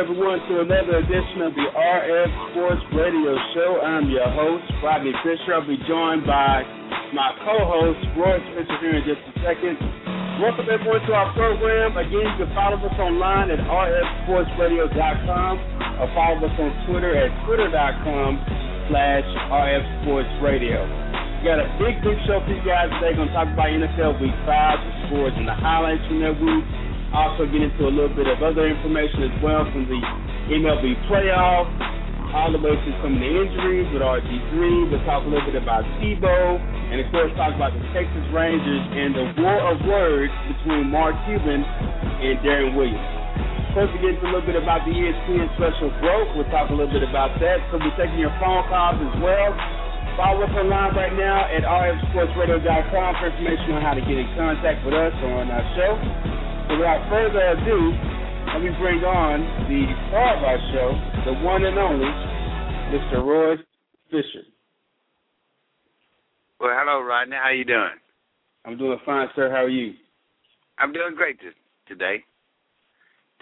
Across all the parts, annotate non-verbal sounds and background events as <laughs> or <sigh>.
Everyone to another edition of the RF Sports Radio Show. I'm your host, Rodney Fisher. I'll be joined by my co-host, Roy Fisher, here in just a second. Welcome everyone to our program. Again, you can follow us online at rfsportsradio.com or follow us on Twitter at twitter.com slash rfsportsradio. We got a big, big show for you guys today. Going to talk about NFL Week 5, the scores and the highlights from that week. Also get into a little bit of other information as well from the MLB playoffs, all the way to some of the injuries with RG3. We'll talk a little bit about Tebow, and of course talk about the Texas Rangers and the war of words between Mark Cuban and Deron Williams. Course, we get into a little bit about the ESPN special growth. We'll talk a little bit about that. So we're taking your phone calls as well. Follow us online right now at rfsportsradio.com for information on how to get in contact with us on our show. So without further ado, let me bring on the star of our show, the one and only Mr. Roy Fisher. Well, hello, Rodney. How you doing? I'm doing fine, sir. How are you? I'm doing great t- today.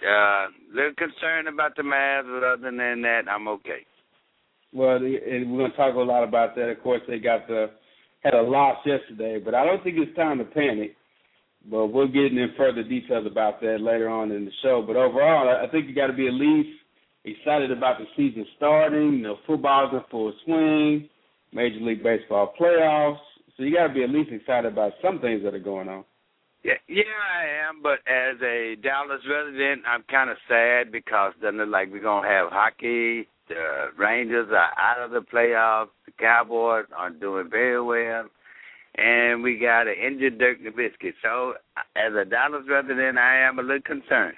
Uh, little concerned about the Mavs, but other than that, I'm okay. Well, and we're going to talk a lot about that. Of course, they got the had a loss yesterday, but I don't think it's time to panic. But we'll get in further details about that later on in the show. But overall, I think you got to be at least excited about the season starting. You know, football's in full swing, Major League Baseball playoffs. So you got to be at least excited about some things that are going on. Yeah, yeah, I am. But as a Dallas resident, I'm kind of sad because doesn't look like we're gonna have hockey. The Rangers are out of the playoffs. The Cowboys are doing very well and we got an injured Dirk Nowitzki. So, as a Dallas resident, I am a little concerned.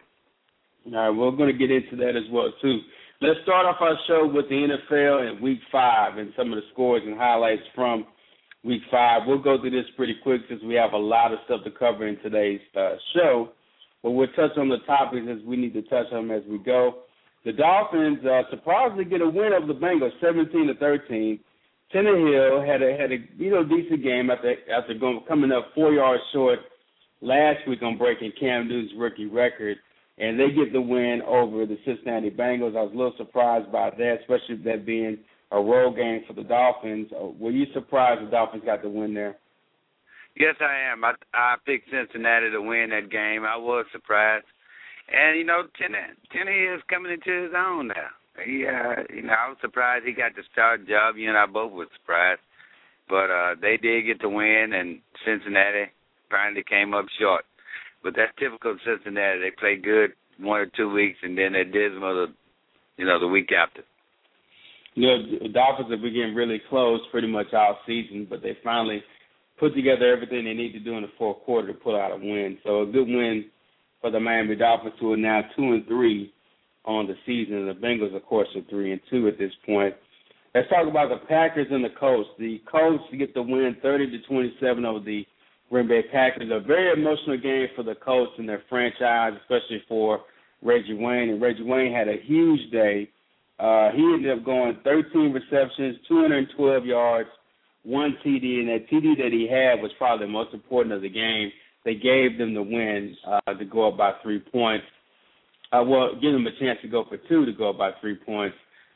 All right, we're going to get into that as well too. Let's start off our show with the NFL in Week Five and some of the scores and highlights from Week Five. We'll go through this pretty quick since we have a lot of stuff to cover in today's uh, show. But we'll touch on the topics as we need to touch on them as we go. The Dolphins uh, surprisingly get a win over the Bengals, 17 to 13. Tannehill had a had a you know decent game after after going coming up four yards short last week on breaking Cam Newton's rookie record, and they get the win over the Cincinnati Bengals. I was a little surprised by that, especially that being a road game for the Dolphins. Uh, were you surprised the Dolphins got the win there? Yes, I am. I I picked Cincinnati to win that game. I was surprised, and you know, Tannehill is coming into his own now. He, uh, you know, I was surprised he got the start job. You and I both were surprised, but uh, they did get the win, and Cincinnati finally came up short. But that's typical of Cincinnati. They play good one or two weeks, and then they're dismal, the, you know, the week after. You know, the Dolphins have been getting really close pretty much all season, but they finally put together everything they need to do in the fourth quarter to pull out a win. So a good win for the Miami Dolphins, who are now two and three on the season. The Bengals, of course, are three and two at this point. Let's talk about the Packers and the Colts. The Colts get the win, thirty to twenty-seven over the Green Bay Packers. A very emotional game for the Colts and their franchise, especially for Reggie Wayne. And Reggie Wayne had a huge day. Uh, he ended up going 13 receptions, 212 yards, one TD, and that TD that he had was probably the most important of the game. They gave them the win uh, to go up by three points uh, well, give him a chance to go for two to go about three points.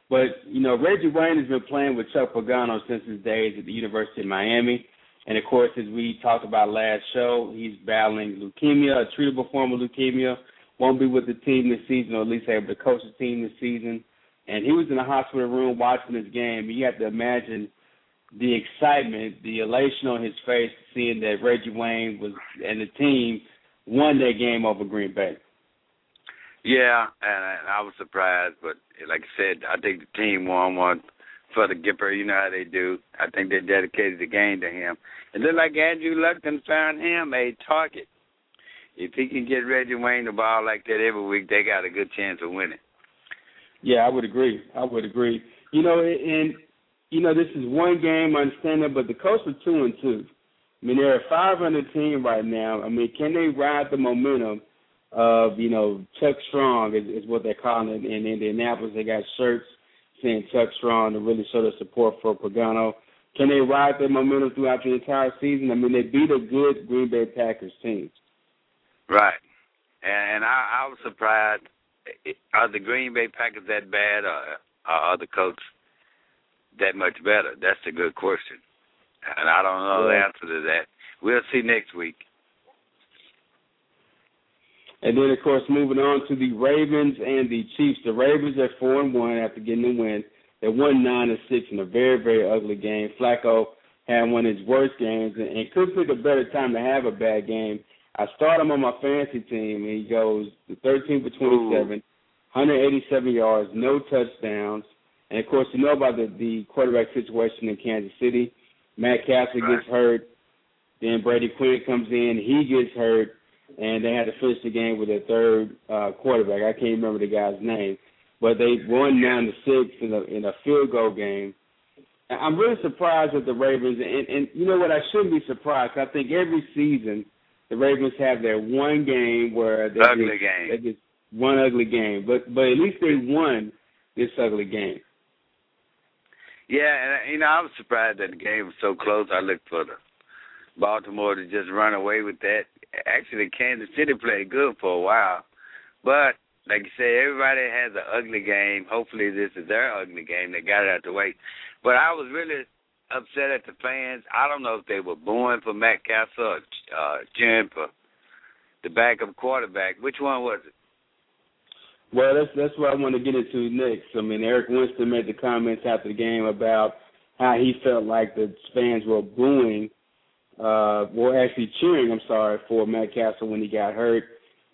But, you know, Reggie Wayne has been playing with Chuck Pagano since his days at the University of Miami. And, of course, as we talked about last show, he's battling leukemia, a treatable form of leukemia. Won't be with the team this season, or at least able to coach the team this season. And he was in the hospital room watching this game. You have to imagine the excitement, the elation on his face, seeing that Reggie Wayne was and the team won that game over Green Bay. Yeah, and I was surprised, but like I said, I think the team won one for the Gipper. You know how they do. I think they dedicated the game to him. It looked like Andrew Luck found him a target. If he can get Reggie Wayne the ball like that every week, they got a good chance of winning. Yeah, I would agree. I would agree. You know, and you know this is one game, I understand that, but the Colts are two and two. I mean, they're a 500 team right now. I mean, can they ride the momentum? Of you know Chuck Strong is, is what they're calling it in Indianapolis. They got shirts saying Chuck Strong to really show the support for Pagano. Can they ride their momentum throughout the entire season? I mean, they beat a good Green Bay Packers team. Right, and I, I was surprised. Eh, are the Green Bay Packers that bad, or are the Colts that much better? That's a good question, and I don't know yeah. the answer to that. We'll see next week. And then, of course, moving on to the Ravens and the Chiefs. The Ravens are four and one after getting the win. They won nine and six in a very, very ugly game. Flacco had one of his worst games and, and couldn't pick a better time to have a bad game. I start him on my fantasy team, and he goes 13 for 27, 187 yards, no touchdowns. And of course, you know about the, the quarterback situation in Kansas City. Matt right. gets hurt. Then Brady Quinn comes in. He gets hurt and they had to finish the game with their third uh, quarterback. I can't remember the guy's name, but they won nine to six in a in a field goal game. I'm really surprised with the Ravens, and, and you know what? I shouldn't be surprised. I think every season the Ravens have their one game where they ugly get, game. They get one ugly game, but but at least they won this ugly game. Yeah, and you know I was surprised that the game was so close. I looked for the Baltimore to just run away with that actually Kansas City played good for a while, but like you say, everybody has an ugly game. Hopefully, this is their ugly game. They got it out the way. But I was really upset at the fans. I don't know if they were booing for Matt Cassel or uh, cheering for the backup quarterback. Which one was it? Well, that's that's what I want to get into next. I mean, Eric Winston made the comments after the game about how he felt like the fans were booing uh, were actually cheering, I'm sorry, for Matt Cassel when he got hurt.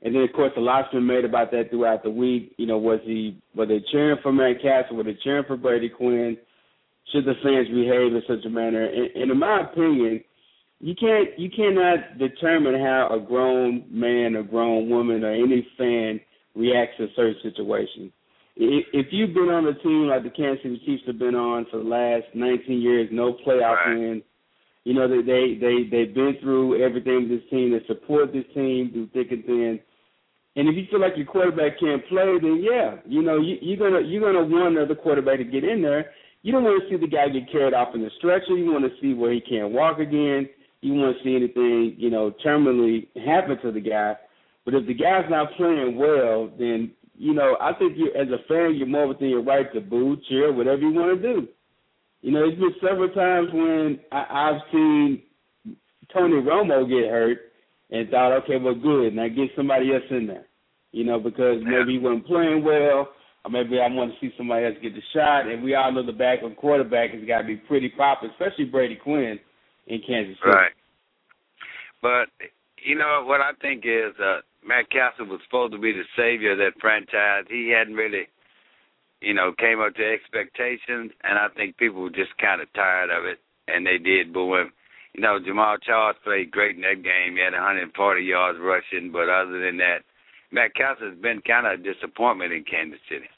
And then, of course, a lot's been made about that throughout the week. You know, was he were they cheering for Matt Cassel? Were they cheering for Brady Quinn? Should the fans behave in such a manner? And, and in my opinion, you can't you cannot determine how a grown man, a grown woman, or any fan reacts to certain situations. If, you've been on a team like the Kansas City Chiefs have been on for the last 19 years, no playoff right. win, you know, they they they they've been through everything with this team. They support this team through thick and thin. And if you feel like your quarterback can't play, then yeah, you know you, you're gonna you're gonna want another quarterback to get in there. You don't want to see the guy get carried off in the stretcher. You want to see where he can't walk again. You want to see anything you know terminally happen to the guy. But if the guy's not playing well, then you know I think you as a fan you're more within your right to boo, cheer, whatever you want to do. You know, it's been several times when I, I've seen Tony Romo get hurt and thought, okay, well, good, now get somebody else in there. You know, because maybe he wasn't playing well, or maybe I want to see somebody else get the shot. And we all know the backup quarterback has got to be pretty popular, especially Brady Quinn in Kansas City. Right. But you know what I think is uh, Matt Cassel was supposed to be the savior of that franchise. He hadn't really you know, came up to expectations, and I think people were just kind of tired of it, and they did boo him. You know, Jamaal Charles played great in that game. He had 140 yards rushing, but other than that, Matt Cassel has been kind of a disappointment in Kansas City.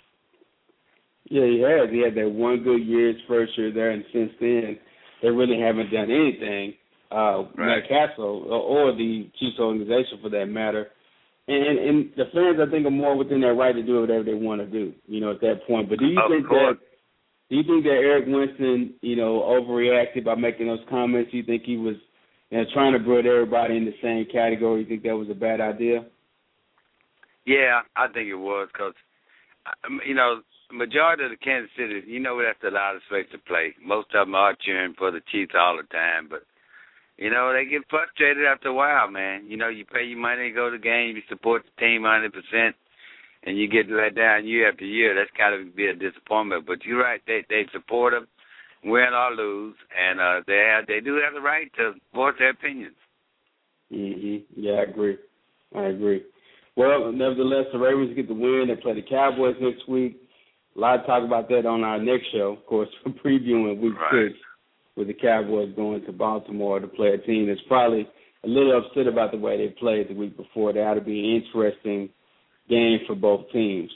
Yeah, he has. He had that one good year his first year there, and since then, they really haven't done anything. Uh, right. Matt Cassel or, or the Chiefs organization, for that matter, and and the fans I think are more within their right to do whatever they want to do, you know, at that point. But do you of think course. that do you think that Eric Winston, you know, overreacted by making those comments? Do you think he was you know, trying to put everybody in the same category? You think that was a bad idea? Yeah, I think it was because, um, you know, majority of the Kansas City, you know, that's a lot of space to play. Most of them are cheering for the Chiefs all the time, but you know, they get frustrated after a while, man. You know, you pay your money to go to the game, you support the team 100%, and you get let down year after year. That's got to be a disappointment. But you're right, they they support them. win or lose, and uh, they have, they do have the right to voice their opinions. Mhm. Yeah, I agree. I agree. Well, nevertheless, the Ravens get the win. They play the Cowboys next week. A lot of talk about that on our next show, of course, <laughs> previewing Week right. Six, with the Cowboys going to Baltimore to play a team that's probably a little upset about the way they played the week before. That ought to be an interesting game for both teams.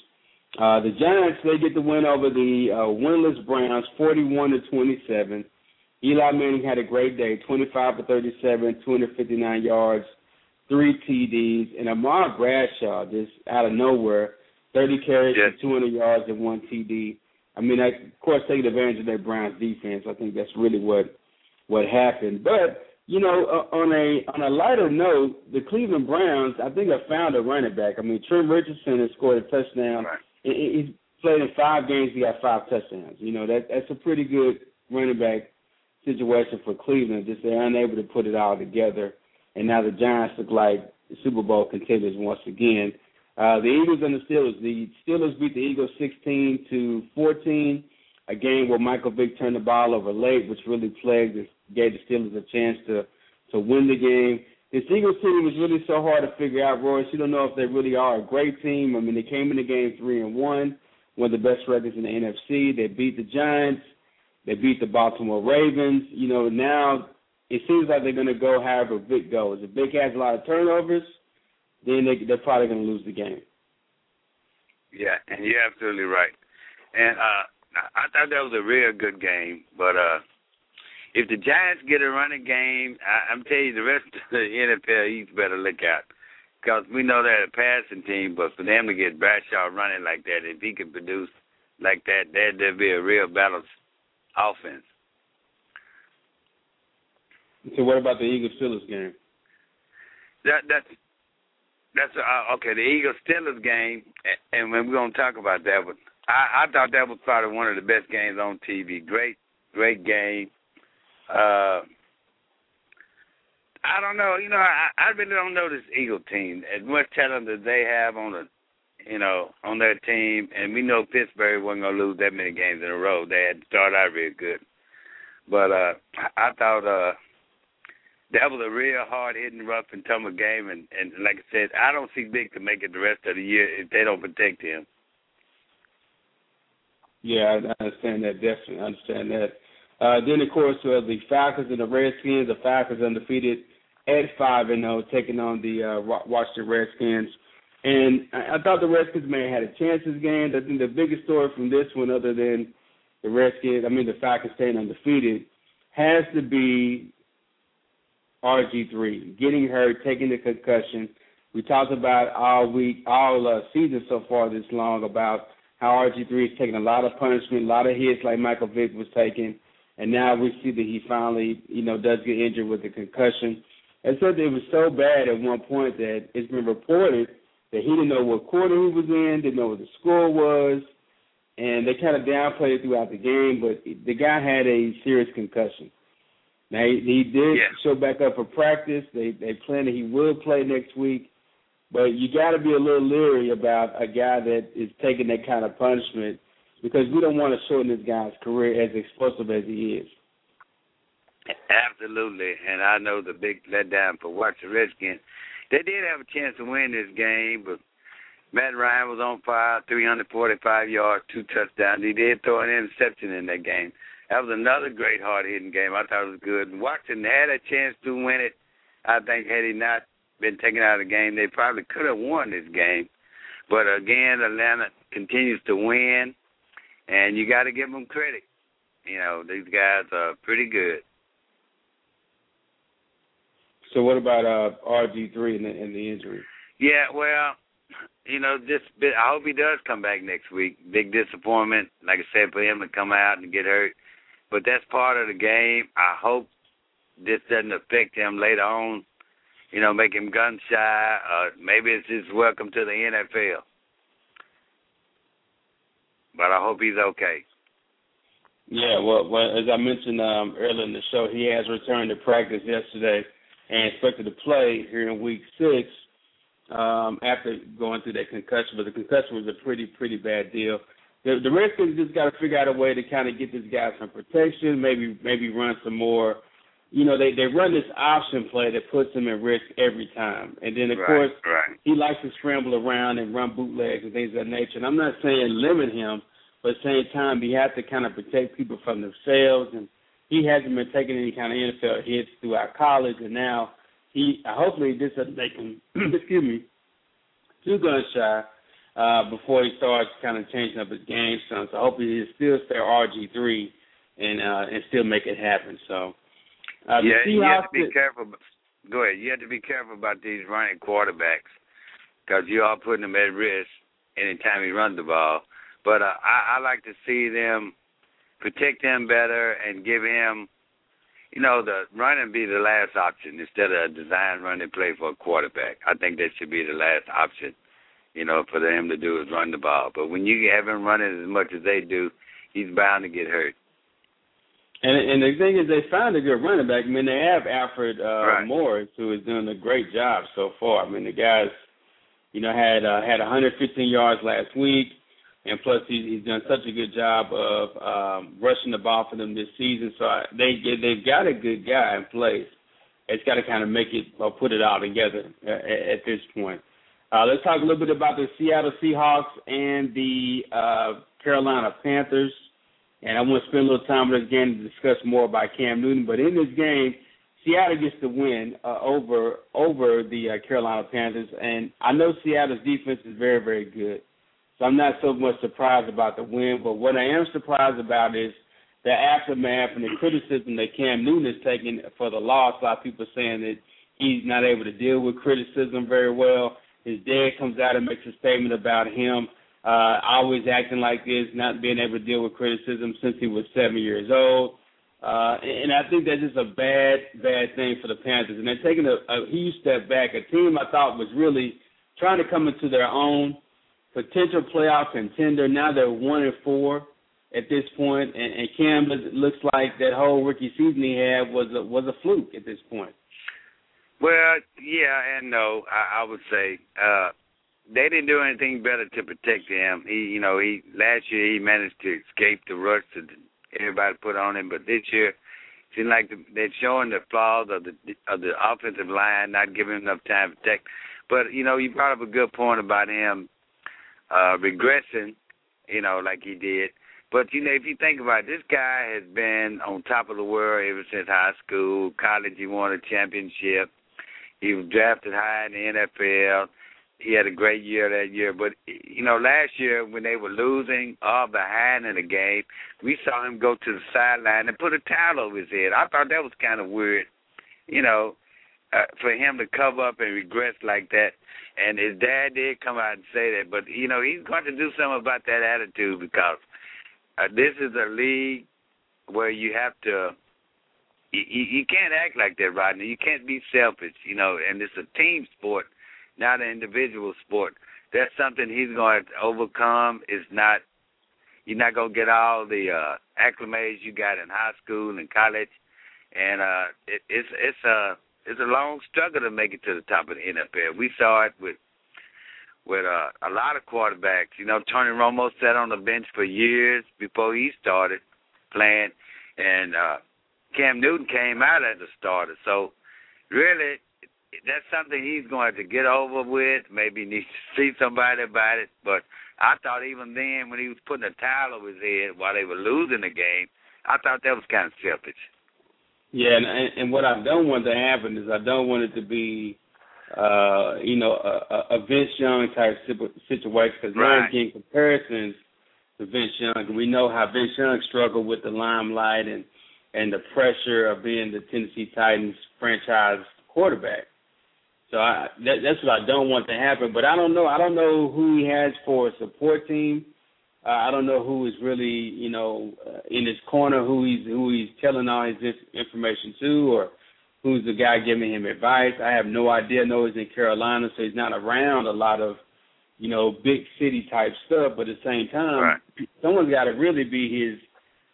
Uh, the Giants they get the win over the uh, winless Browns, forty-one to twenty-seven. Eli Manning had a great day, twenty-five for thirty-seven, two hundred fifty-nine yards, three TDs, and Ahmad Bradshaw just out of nowhere, thirty carries Yes. for two hundred yards and one TD. I mean, I, of course, taking advantage of that Browns defense. I think that's really what what happened. But you know, uh, on a on a lighter note, the Cleveland Browns, I think, have found a running back. I mean, Trent Richardson has scored a touchdown. Right. He- he- He's played in five games. He got five touchdowns. You know, that that's a pretty good running back situation for Cleveland. Just they're unable to put it all together, and now the Giants look like Super Bowl contenders once again. Uh, the Eagles and the Steelers. The Steelers beat the Eagles 16 to 14. A game where Michael Vick turned the ball over late, which really plagued the, gave the Steelers a chance to to win the game. This Eagles team was really so hard to figure out, Royce. You don't know if they really are a great team. I mean, they came in the game three and one, one of the best records in the NFC. They beat the Giants. They beat the Baltimore Ravens. You know, now it seems like they're going to go however Vick goes. If Vick has a lot of turnovers, then they, they're probably going to lose the game. Yeah, and you're absolutely right. And uh I I thought that was a real good game, but uh if the Giants get a running game, I, I'm telling you, the rest of the NFL East better look out. Because we know they're a passing team, but for them to get Bradshaw running like that, if he can produce like that, there there'd be a real balanced offense. So what about the Eagles Steelers game? That that's that's uh, okay. The Eagles Steelers game, and we're gonna talk about that. But I, I thought that was probably one of the best games on TV. Great, great game. Uh, I don't know. You know, I, I really don't know this Eagle team. As much talent that they have on the, you know, on their team, and we know Pittsburgh wasn't gonna lose that many games in a row. They had to start out real good. But uh, I, I thought uh, that was a real hard hitting, rough and tumble game. And, and like I said, I don't see Vick to make it the rest of the year if they don't protect him. Yeah, I understand that. Definitely, understand that. Uh, then, of course, uh, the Falcons and the Redskins. The Falcons undefeated at five and zero, taking on the uh, Washington Redskins. And I, I thought the Redskins may have had a chance this game. I think the biggest story from this one, other than the Redskins, I mean the Falcons staying undefeated, has to be RG3 getting hurt, taking the concussion. We talked about all week, all uh, season so far this long about how RG3 is taking a lot of punishment, a lot of hits like Michael Vick was taking, and now we see that he finally, you know, does get injured with the concussion. And so it was so bad at one point that it's been reported that he didn't know what quarter he was in, didn't know what the score was, and they kind of downplayed it throughout the game. But the guy had a serious concussion. Now he, he did Yeah. show back up for practice. They they plan that he will play next week, but you got to be a little leery about a guy that is taking that kind of punishment because we don't want to shorten this guy's career as explosive as he is. Absolutely, and I know the big letdown for Washington Redskins. They did have a chance to win this game, but Matt Ryan was on fire, 345 yards, two touchdowns. He did throw an interception in that game. That was another great hard-hitting game. I thought it was good. And Washington had a chance to win it. I think had he not been taken out of the game, they probably could have won this game. But again, Atlanta continues to win, and you got to give them credit. You know, these guys are pretty good. So what about uh, RG3 and the, and the injury? Yeah, well, you know, this bit. I hope he does come back next week. Big disappointment, like I said, for him to come out and get hurt. But that's part of the game. I hope this doesn't affect him later on. You know, make him gun shy. Or maybe it's his welcome to the NFL. But I hope he's okay. Yeah, well, well as I mentioned um, earlier in the show, he has returned to practice yesterday and expected to play here in week six um, after going through that concussion. But the concussion was a pretty, pretty bad deal. The, the Redskins just got to figure out a way to kind of get this guy some protection. Maybe maybe run some more. You know, they they run this option play that puts him at risk every time. And then of right, course right. he likes to scramble around and run bootlegs and things of that nature. And I'm not saying limit him, but at the same time he has to kind of protect people from themselves. And he hasn't been taking any kind of NFL hits throughout college, and now he hopefully this doesn't make him <clears throat> excuse me too gun shy uh, before he starts kind of changing up his game some. So hopefully he'll still stay RG three and uh, and still make it happen. So uh, yeah, you have to be careful. Go ahead. You have to be careful about these running quarterbacks because you are putting them at risk anytime he runs the ball. But uh, I, I like to see them protect him better and give him, you know, the running be the last option instead of a design running play for a quarterback. I think that should be the last option, you know, for them to do is run the ball. But when you have him running as much as they do, he's bound to get hurt. And and the thing is, they found a good running back. I mean, they have Alfred uh, right. Morris, who is doing a great job so far. I mean, the guy's, you know, had uh, had 115 yards last week, and plus he's, he's done such a good job of um, rushing the ball for them this season. So I, they they've got a good guy in place. It's got to kind of make it or put it all together at, at this point. Uh, let's talk a little bit about the Seattle Seahawks and the uh, Carolina Panthers. And I want to spend a little time with us again to discuss more about Cam Newton. But in this game, Seattle gets the win uh, over over the uh, Carolina Panthers, and I know Seattle's defense is very very good, so I'm not so much surprised about the win. But what I am surprised about is the aftermath and the criticism that Cam Newton is taking for the loss. A lot of people saying that he's not able to deal with criticism very well. His dad comes out and makes a statement about him uh, always acting like this, not being able to deal with criticism since he was seven years old. Uh, and I think that's just a bad, bad thing for the Panthers. And they're taking a, a huge step back. A team I thought was really trying to come into their own potential playoff contender. Now they're one and four at this point, and, and Cam looks like that whole rookie season he had was a, was a fluke at this point. Well, yeah and no. I, I would say uh, they didn't do anything better to protect him. He, you know, he last year he managed to escape the rush that everybody put on him, but this year it seemed like the, they're showing the flaws of the of the offensive line, not giving him enough time to protect. But you know, you brought up a good point about him uh regressing, you know, like he did. But you know, if you think about it, this guy has been on top of the world ever since high school, college. He won a championship. He was drafted high in the NFL he had a great year that year. But you know, last year when they were losing or behind in the game, we saw him go to the sideline and put a towel over his head. I thought that was kind of weird, you know, uh, for him to cover up and regress like that. And his dad did come out and say that, but you know, he's going to do something about that attitude because uh, this is a league where you have to. You, you can't act like that, Rodney. You can't be selfish, you know, and it's a team sport not an individual sport. That's something he's going to overcome. It's not you're not gonna get all the uh acclimates you got in high school and college, and uh it, it's it's a it's a long struggle to make it to the top of the NFL. We saw it with with uh, a lot of quarterbacks. You know, Tony Romo sat on the bench for years before he started playing, and uh Cam Newton came out as a starter. So really, that's something he's going to get over with. Maybe <laughs> needs to see somebody about it. But I thought even then, when he was putting a towel over his head while they were losing the game, I thought that was kind of selfish. Yeah, and and what I don't want to happen is I don't want it to be, uh, you know, a, a Vince Young type situation because right. now I'm getting comparisons to Vince Young. We know how Vince Young struggled with the limelight and and the pressure of being the Tennessee Titans franchise quarterback. So I, that, that's what I don't want to happen. But I don't know. I don't know who he has for a support team. Uh, I don't know who is really, you know, uh, in his corner, who he's who he's telling all his information to, or who's the guy giving him advice. I have no idea. I know he's in Carolina, so he's not around a lot of, you know, big city type stuff. But at the same time, right. someone's got to really be his,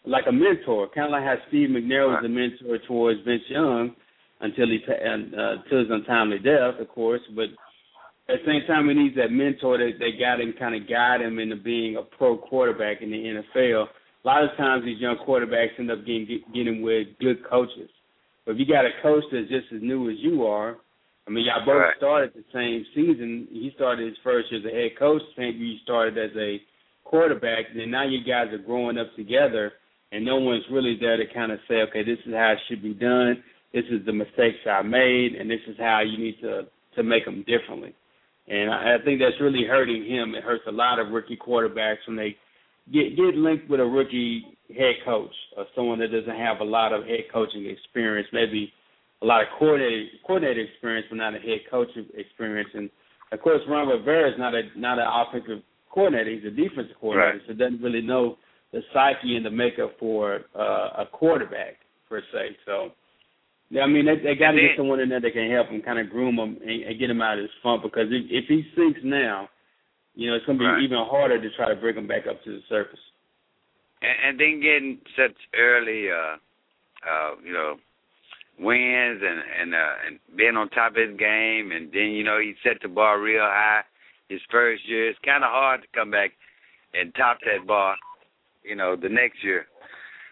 like a mentor, kind of like how Steve McNair was right. a mentor towards Vince Young until he uh, to his untimely death, of course. But at the same time, he needs that mentor that that got him kind of guide him into being a pro quarterback in the NFL. A lot of times, these young quarterbacks end up getting getting with good coaches. But if you got a coach that's just as new as you are, I mean, y'all both Right. started the same season. He started his first year as a head coach. Same you started as a quarterback. And then now you guys are growing up together, and no one's really there to kind of say, okay, this is how it should be done. This is the mistakes I made, and this is how you need to to make them differently. And I, I think that's really hurting him. It hurts a lot of rookie quarterbacks when they get get linked with a rookie head coach or someone that doesn't have a lot of head coaching experience, maybe a lot of coordinator coordinator experience, but not a head coach experience. And of course, Ron Rivera is not a not an offensive coordinator; he's a defensive coordinator, Right. so doesn't really know the psyche and the makeup for uh, a quarterback per se. So. Yeah, I mean they, they got to get someone in there that can help him, kind of groom him, and, and get him out of his funk. Because if, if he sinks now, you know it's going to be Right. even harder to try to bring him back up to the surface. and, and then getting such early, uh, uh, you know, wins and and uh, and being on top of his game, and then you know he set the bar real high his first year. It's kind of hard to come back and top that bar, you know, the next year.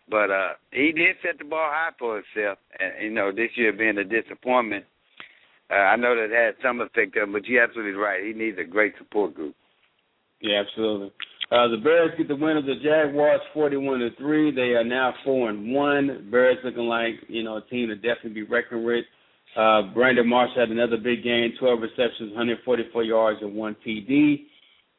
But uh he did set the bar high for himself, and you know this year being a disappointment. Uh, I know that had some effect on him, but you're absolutely right. He needs a great support group. Yeah, absolutely. Uh, the Bears get the win of the Jaguars, forty-one to three. They are now four and one. Bears looking like you know a team to definitely be reckoned with. Uh, Brandon Marsh had another big game, twelve receptions, 144 yards, and one TD.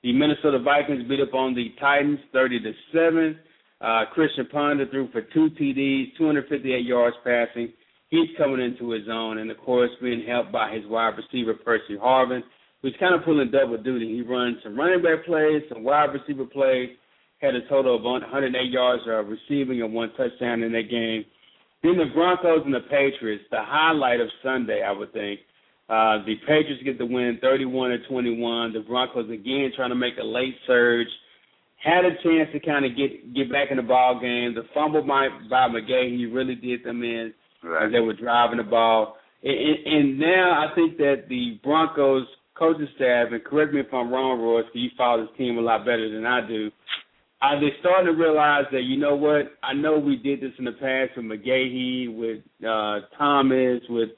The Minnesota Vikings beat up on the Titans, thirty to seven. Uh, Christian Ponder threw for two TDs, 258 yards passing. He's coming into his own, and of course, being helped by his wide receiver Percy Harvin who's kind of pulling double duty. He runs some running back plays, some wide receiver plays, had a total of 108 yards of receiving and one touchdown in that game. Then the Broncos and the Patriots, the highlight of Sunday, I would think. Uh, the Patriots get the win 31 to 21. The Broncos again trying to make a late surge. Had a chance to kind of get get back in the ball game. The fumble by, by McGahee he really did them in Right. as they were driving the ball. And, and, and now I think that the Broncos coaching staff, and correct me if I'm wrong, Royce, because you follow this team a lot better than I do. Are they starting to realize that you know what? I know we did this in the past with McGahee, with uh, Thomas, with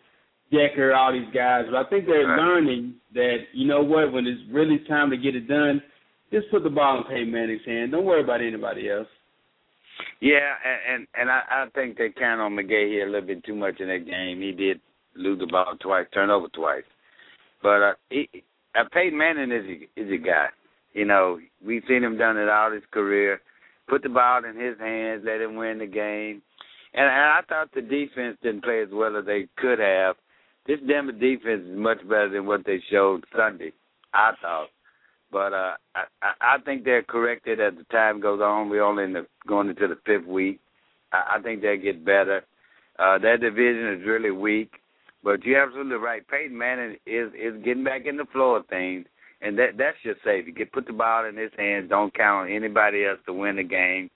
Decker, all these guys, but I think they're Right. learning that you know what? When it's really time to get it done, just put the ball in Peyton Manning's hand. Don't worry about anybody else. Yeah, and and, and I, I think they count on McGahee a little bit too much in that game. He did lose the ball twice, turn over twice. But uh, he, uh, Peyton Manning is a, is a guy. You know, we've seen him done it all his career. Put the ball in his hands, let him win the game. And, and I thought the defense didn't play as well as they could have. This Denver defense is much better than what they showed Sunday. I thought. But uh, I, I think they're corrected as the time goes on. We're only in the, going into the fifth week. I, I think they get better. Uh, that division is really weak, but you're absolutely right. Peyton Manning is is getting back in the flow of things, and that that's your safety. Get put the ball in his hands. Don't count on anybody else to win the game,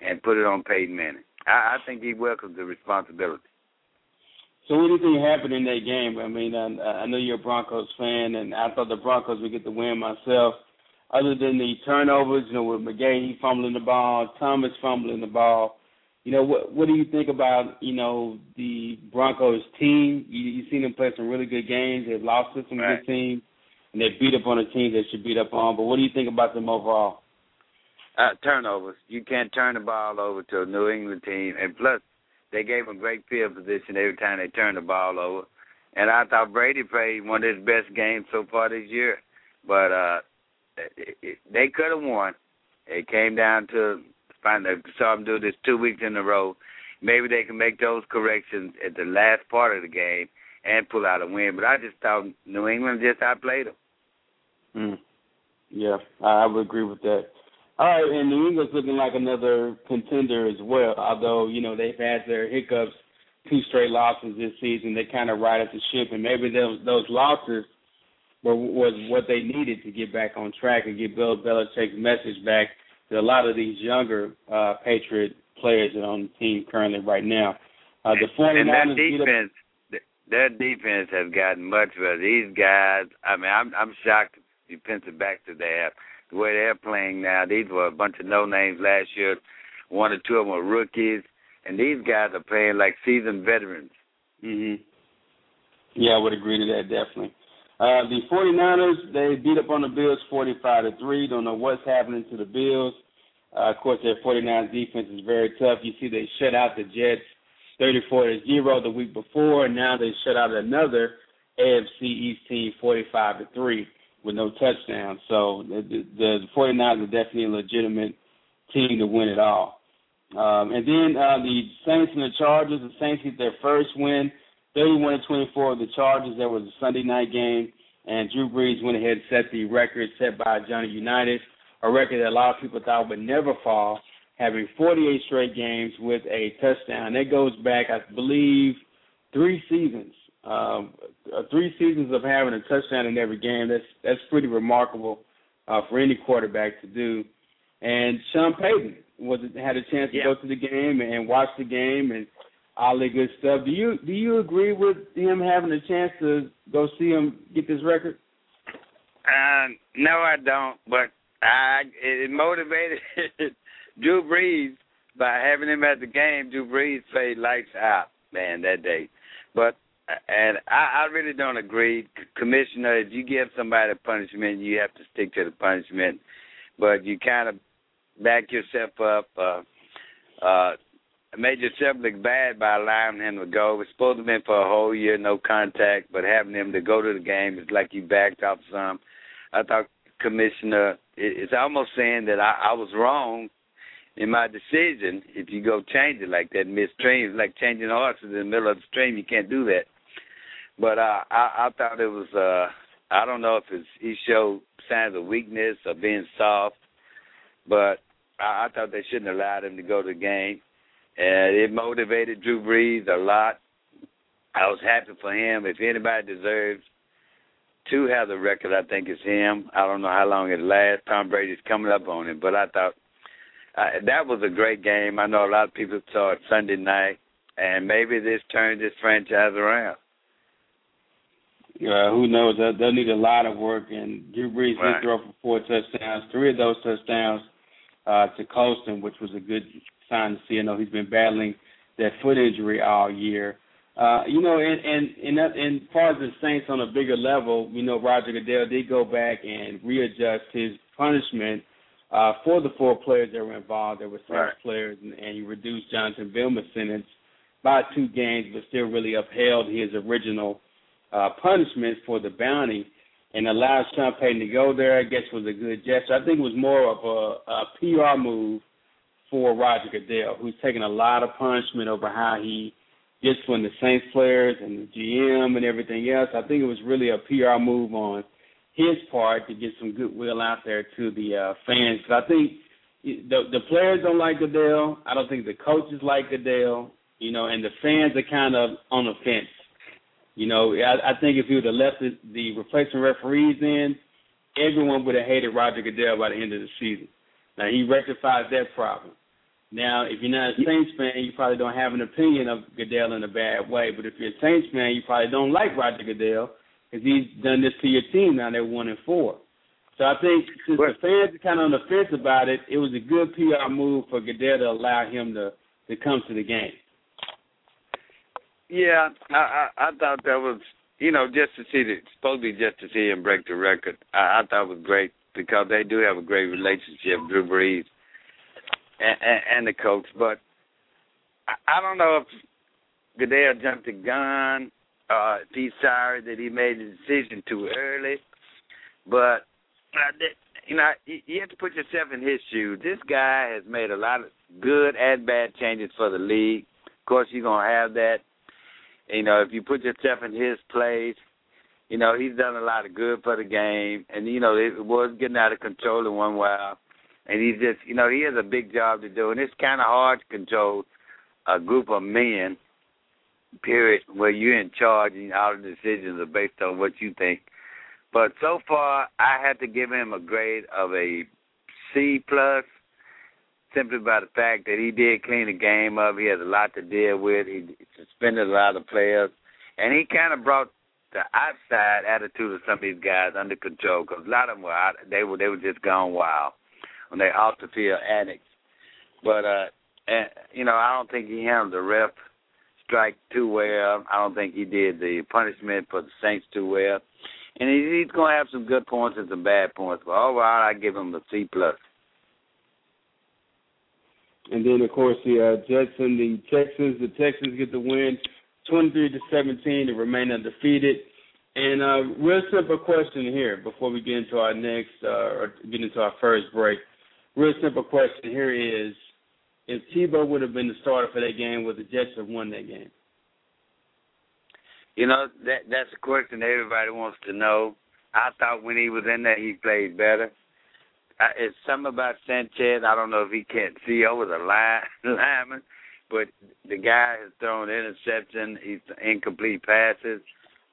and put it on Peyton Manning. I, I think he welcomes the responsibility. So what do you think happened in that game? I mean, I, I know you're a Broncos fan, and I thought the Broncos would get the win myself. Other than the turnovers, you know, with McGahee fumbling the ball, Thomas fumbling the ball, you know, what what do you think about you know the Broncos team? You you seen them play some really good games. They've lost to some Right. good teams, and they beat up on a team they should beat up on. But what do you think about them overall? Uh, turnovers. You can't turn the ball over to a New England team, and plus, they gave them great field position every time they turned the ball over. And I thought Brady played one of his best games so far this year, but uh, it, it, they could have won. It came down to find saw them do this two weeks in a row. Maybe they can make those corrections at the last part of the game and pull out a win. But I just thought New England just outplayed them. Mm. Yeah, I would agree with that. All right, and New England's looking like another contender as well. Although you know they've had their hiccups, two straight losses this season. They kind of righted the ship, and maybe those those losses were was what they needed to get back on track and get Bill Belichick's message back to a lot of these younger uh, Patriot players that are on the team currently right now. Uh, the and that 49ers beat up- defense, th- their defense has gotten much better. These guys, I mean, I'm I'm shocked defensive backs they have. The way they're playing now, these were a bunch of no names last year. One or two of them were rookies, and these guys are playing like seasoned veterans. Mhm. Yeah, I would agree to that definitely. Uh, the 49ers, they beat up on the Bills 45 to 3. Don't know what's happening to the Bills. Uh, of course, their 49ers defense is very tough. You see, they shut out the Jets 34 to 0 the week before, and now they shut out another AFC East team 45 to 3 with no touchdowns. So the, the, the 49ers are definitely a legitimate team to win it all. Um, and then uh, the Saints and the Chargers. The Saints get their first win, 31 to 24 of the Chargers. That was a Sunday night game, and Drew Brees went ahead and set the record set by Johnny Unitas, a record that a lot of people thought would never fall, having 48 straight games with a touchdown. That goes back, I believe, three seasons. Um, uh, three seasons of having a touchdown in every game. That's that's pretty remarkable uh, for any quarterback to do. And Sean Payton was had a chance to Yeah. go to the game and watch the game and all that good stuff. Do you do you agree with him having a chance to go see him get this record? Uh, no, I don't. But I it motivated <laughs> Drew Brees by having him at the game. Drew Brees played lights out, man, that day. But and I, I really don't agree, Commissioner. If you give somebody a punishment, you have to stick to the punishment. But you kind of back yourself up. Uh, uh, made yourself look bad by allowing him to go. It was supposed to have been for a whole year, no contact, but having him to go to the game is like you backed off some. I thought Commissioner, it, it's almost saying that I, I was wrong in my decision. If you go change it like that midstream, it's like changing horses in the middle of the stream. You can't do that. But uh, I, I thought it was. uh I don't know if it's he showed signs of weakness or being soft, but I, I thought they shouldn't allowed him to go to the game, and it motivated Drew Brees a lot. I was happy for him. If anybody deserves to have the record, I think it's him. I don't know how long it lasts. Tom Brady's coming up on him, but I thought uh, that was a great game. I know a lot of people saw it Sunday night, and maybe this turned this franchise around. Uh, who knows? They'll, they'll need a lot of work. And Drew Brees Right. did throw for four touchdowns, three of those touchdowns uh, to Colston, which was a good sign to see. I know he's been battling that foot injury all year. Uh, you know, and and and, that, and as far as the Saints on a bigger level, you know, Roger Goodell did go back and readjust his punishment uh, for the four players that were involved. There were Saints Right. players, and, and he reduced Jonathan Vilma's sentence by two games, but still really upheld his original uh, punishment for the bounty and allowed Sean Payton to go there. I guess was a good gesture. I think it was more of a, a PR move for Roger Goodell, who's taken a lot of punishment over how he disciplined the Saints players and the GM and everything else. I think it was really a PR move on his part to get some goodwill out there to the uh, fans. 'Cause I think the the players don't like Goodell. I don't think the coaches like Goodell. You know, and the fans are kind of on the fence. You know, I, I think if he would have left the, the replacement referees in, everyone would have hated Roger Goodell by the end of the season. Now he rectifies that problem. Now, if you're not a Saints fan, you probably don't have an opinion of Goodell in a bad way. But if you're a Saints fan, you probably don't like Roger Goodell because he's done this to your team. Now they're one and four. So I think since Well- the fans are kind of on the fence about it, it was a good PR move for Goodell to allow him to to come to the game. Yeah, I, I I thought that was you know just to see the supposed to be just to see him break the record. I, I thought it was great because they do have a great relationship, Drew Brees and, and, and the coach. But I, I don't know if Goodell jumped the gun. Uh, if he's sorry that he made the decision too early, but you know you have to put yourself in his shoes. This guy has made a lot of good and bad changes for the league. Of course, you're gonna have that. You know, if you put yourself in his place, you know, he's done a lot of good for the game. And, you know, it was getting out of control in one while. And he's just, you know, he has a big job to do. And it's kind of hard to control a group of men, period, where you're in charge and all the decisions are based on what you think. But so far, I had to give him a grade of a C plus, simply by the fact that he did clean the game up. He has a lot to deal with. He suspended a lot of players. and he kind of brought the outside attitude of some of these guys under control because a lot of them were out, they were they were just gone wild when they off the field addicts. But uh, and you know I don't think he handled the ref strike too well. I don't think he did the punishment for the Saints too well. And he's going to have some good points and some bad points. But overall, I give him a C plus. And then, of course, the uh, Jets and the Texans. The Texans get the win, 23 to 17, to remain undefeated. And uh, real simple question here before we get into our next uh, or get into our first break. Real simple question here is: If Tebow would have been the starter for that game, would the Jets have won that game? You know that that's a question everybody wants to know. I thought when he was in there, he played better it's something about Sanchez. I don't know if he can't see over the line <laughs> lineman, but the guy has thrown interception. He's incomplete passes.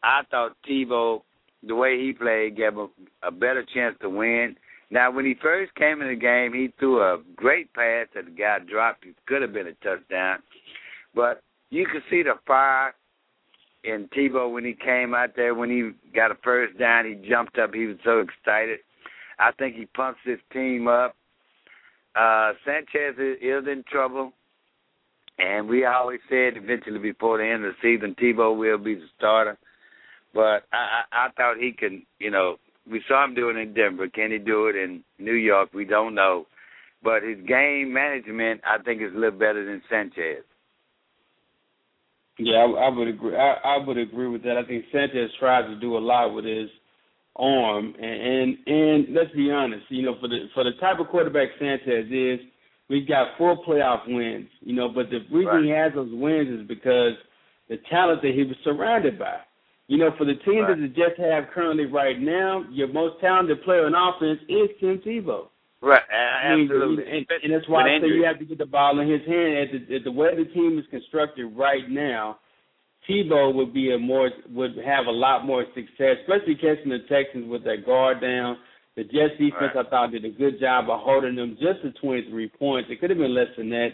I thought Tebow, the way he played, gave him a better chance to win. Now, when he first came in the game, he threw a great pass that the guy dropped. It could have been a touchdown, but you could see the fire in Tebow when he came out there. When he got a first down, he jumped up. He was so excited. I think he pumps his team up. Uh, Sanchez is, is in trouble, and we always said eventually before the end of the season, Tebow will be the starter. But I, I, I thought he can, you know, we saw him do it in Denver. Can he do it in New York? We don't know. But his game management, I think, is a little better than Sanchez. Yeah, I, I would agree. I, I would agree with that. I think Sanchez tries to do a lot with his arm. And, and and let's be honest, you know, for the for the type of quarterback Sanchez is, we've got four playoff wins. You know, but the reason right. he has those wins is because the talent that he was surrounded by. You know, for the team right. that the Jets have currently right now, your most talented player on offense is Tim Tebow. Right, absolutely. and, and that's why I say you have to get the ball in his hand. At the, at the way the team is constructed right now, Tebow would be a more would have a lot more success, especially catching the Texans with that guard down. The Jets defense right. I thought did a good job of holding them just to 23 points. It could have been less than that.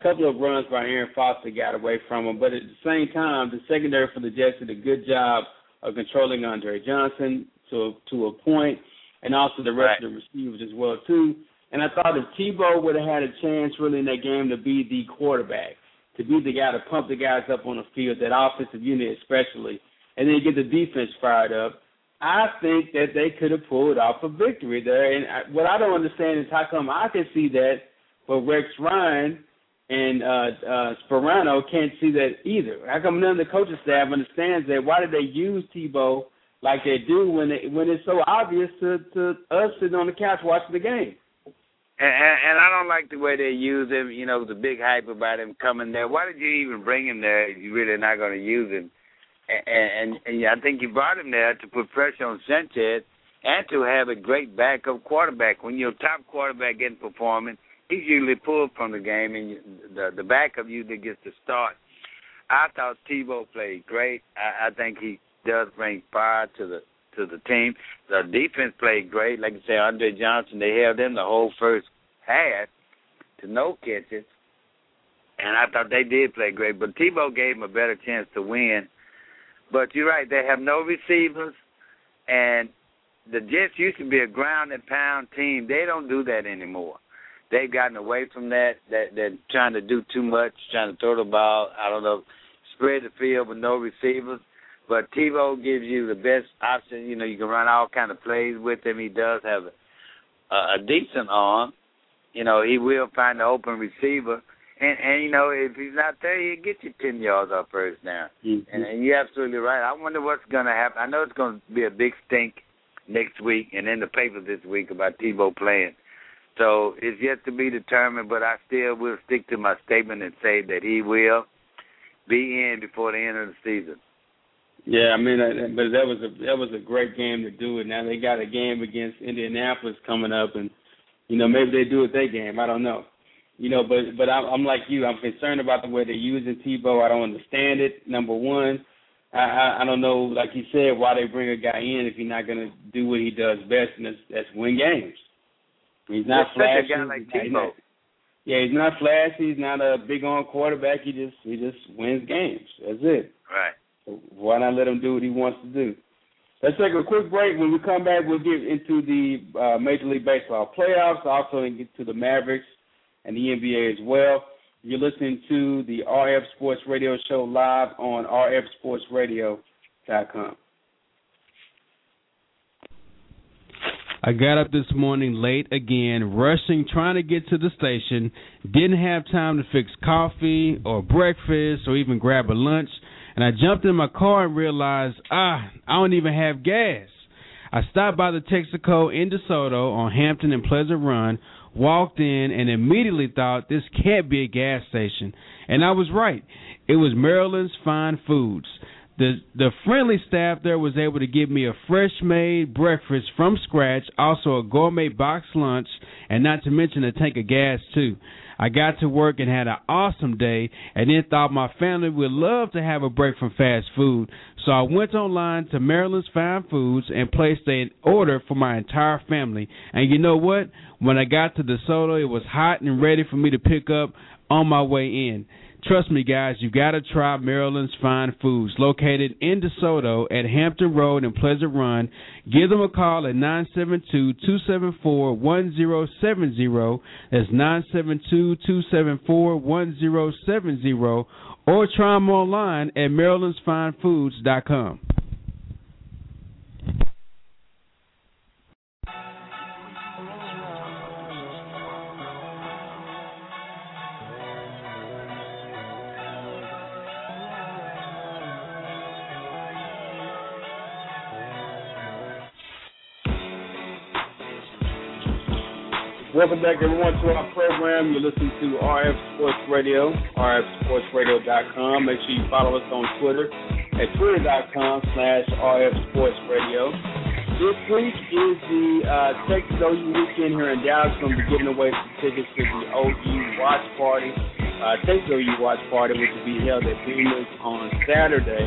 A couple of runs by Arian Foster got away from them, but at the same time, the secondary for the Jets did a good job of controlling Andre Johnson to to a point, and also the rest right. of the receivers as well too. And I thought if Tebow would have had a chance really in that game to be the quarterback, to be the guy to pump the guys up on the field, that offensive unit especially, and then get the defense fired up. I think that they could have pulled off a victory there. And I, what I don't understand is how come I can see that, but Rex Ryan and uh, uh, Sparano can't see that either. How come none of the coaching staff understands that? Why did they use Tebow like they do when they, when it's so obvious to, to us sitting on the couch watching the game? And, and, I don't like the way they use him. You know, the big hype about him coming there. Why did you even bring him there if you really not going to use him? And, and, and I think you brought him there to put pressure on Sanchez and to have a great backup quarterback. When your top quarterback isn't performing, he's usually pulled from the game, and the the backup usually gets the start. I thought Tebow played great. I, I think he does bring fire to the to the team. The defense played great. Like I say, Andre Johnson, they held him the whole first half to no catches. And I thought they did play great. But Tebow gave him a better chance to win. But you're right, they have no receivers. And the Jets used to be a ground and pound team. They don't do that anymore. They've gotten away from that. That they're trying to do too much, trying to throw the ball. I don't know, spread the field with no receivers. But Tebow gives you the best option. You know, you can run all kind of plays with him. He does have a decent arm. You know, he will find the open receiver. And and you know, if he's not there, he'll get you ten yards off first down. Mm-hmm. And, and you're absolutely right. I wonder what's going to happen. I know it's going to be a big stink next week and in the paper this week about Tebow playing. So it's yet to be determined, but I still will stick to my statement and say that he will be in before the end of the season. Yeah, I mean, but that was a that was a great game to do it. Now they got a game against Indianapolis coming up, and you know maybe they do it their game. I don't know. You know, but but I'm, I'm like you. I'm concerned about the way they're using Tebow. I don't understand it. Number one, I, I I don't know, like you said, why they bring a guy in if he's not going to do what he does best, and that's, that's win games. He's not flashy. Such a guy like he's Tebow. not, yeah, he's not flashy. He's not a big on quarterback. He just he just wins games. That's it. Right. why not let him do what he wants to do? Let's take a quick break. When we come back, we'll get into the uh, Major League Baseball playoffs, also get to the Mavericks and the NBA as well. You're listening to the RF Sports Radio Show live on rfsportsradio.com. I got up this morning late again, rushing, trying to get to the station. Didn't have time to fix coffee or breakfast or even grab a lunch. And I jumped in my car and realized, ah, I don't even have gas. I stopped by the Texaco in DeSoto on Hampton and Pleasant Run, walked in, and immediately thought this can't be a gas station. And I was right. It was Maryland's Fine Foods. The the friendly staff there was able to give me a fresh made breakfast from scratch, also a gourmet box lunch, and not to mention a tank of gas too. I got to work and had an awesome day, and then thought my family would love to have a break from fast food. So I went online to Maryland's Fine Foods and placed an order for my entire family. And you know what? When I got to DeSoto, it was hot and ready for me to pick up on my way in. Trust me, guys, you got to try Maryland's Fine Foods, located in DeSoto at Hampton Road and Pleasant Run. Give them a call at 972-274-1070. That's 972-274-1070. Or try them online at marylandsfinefoods.com. Welcome back, everyone, to our program. You're listening to RF Sports Radio, rfsportsradio.com. Make sure you follow us on Twitter at twitter.com slash rfsportsradio. This week is the uh, Texas OU weekend here in Dallas. We're going to be giving away some tickets to the OU Watch Party, uh, Texas OU Watch Party, which will be held at Beamer's on Saturday.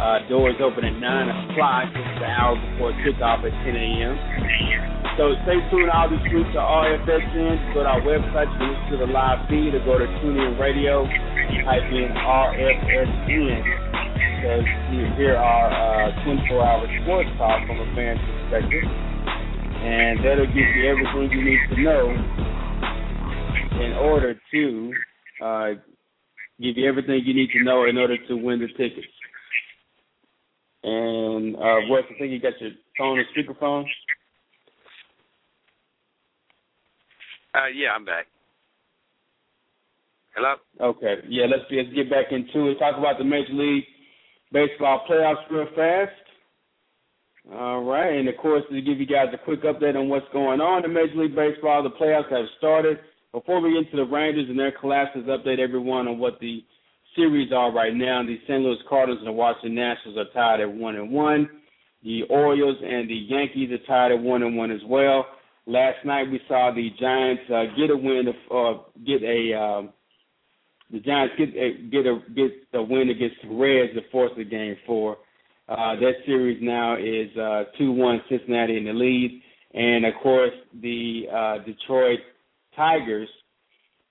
Uh, doors open at 9 o'clock, just an hour before kickoff at 10 a.m. So stay tuned all this week to RFSN. Go to our website to listen to the live feed or go to TuneIn Radio, type in RFSN because you hear our uh, 24 hour sports talk from a fan's perspective. And that'll give you everything you need to know in order to uh, give you everything you need to know in order to win the tickets. And uh, Wes, I think you got your phone and speakerphone. Uh, yeah, I'm back. Hello. Okay. Yeah, let's let's get back into it. Talk about the Major League Baseball playoffs real fast. All right, and of course to give you guys a quick update on what's going on in Major League Baseball, the playoffs have started. Before we get into the Rangers and their collapses, update everyone on what the series are right now. The St. Louis Cardinals and the Washington Nationals are tied at one and one. The Orioles and the Yankees are tied at one and one as well. Last night we saw the Giants uh, get a win, uh, get a um, the Giants get a, get a get a win against the Reds to force the game four. Uh, that series now is uh, two one Cincinnati in the lead, and of course the uh, Detroit Tigers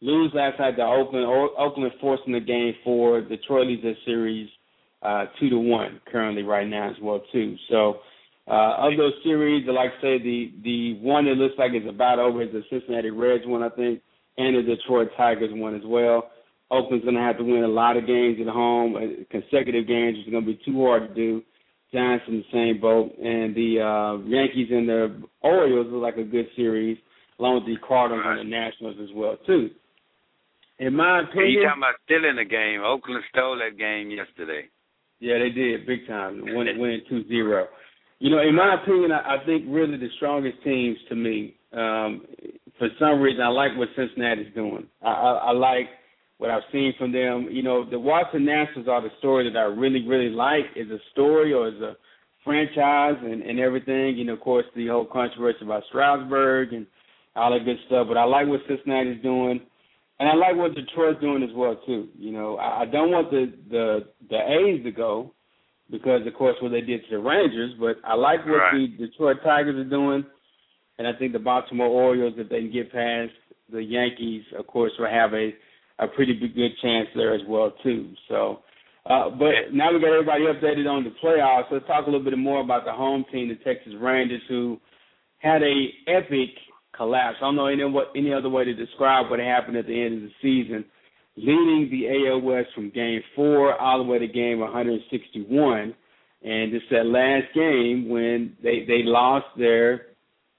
lose last night to Oakland. Oakland forcing the game four. Detroit leads that series uh, two to one currently right now as well too. So uh, of those series, like I say, the the one that looks like it's about over is the Cincinnati Reds one, I think, and the Detroit Tigers one as well. Oakland's going to have to win a lot of games at home, uh, consecutive games, is going to be too hard to do. Giants in the same boat, and the uh, Yankees and the Orioles look like a good series, along with the Cardinals and the Nationals as well too. In my opinion, you talking about stealing the game? Oakland stole that game yesterday. Yeah, they did big time, winning winning two zero. You know, in my opinion, I, I think really the strongest teams to me, um, for some reason, I like what Cincinnati's doing. I, I, I like what I've seen from them. You know, the Washington Nationals are the story that I really, really like as a story or as a franchise and, and everything. You know, of course, the whole controversy about Strasburg and all that good stuff. But I like what Cincinnati's doing. And I like what Detroit's doing as well too. You know, I, I don't want the the the A's to go because of course what they did to the Rangers. But I like what right. the Detroit Tigers are doing, and I think the Baltimore Orioles, if they can get past the Yankees, of course, will have a a pretty good chance there as well too. So. Uh, but now we got everybody updated on the playoffs. Let's talk a little bit more about the home team, the Texas Rangers, who had a epic collapse. I don't know any what any other way to describe what happened at the end of the season, leading the AL West from Game Four all the way to Game 161, and it's that last game when they they lost their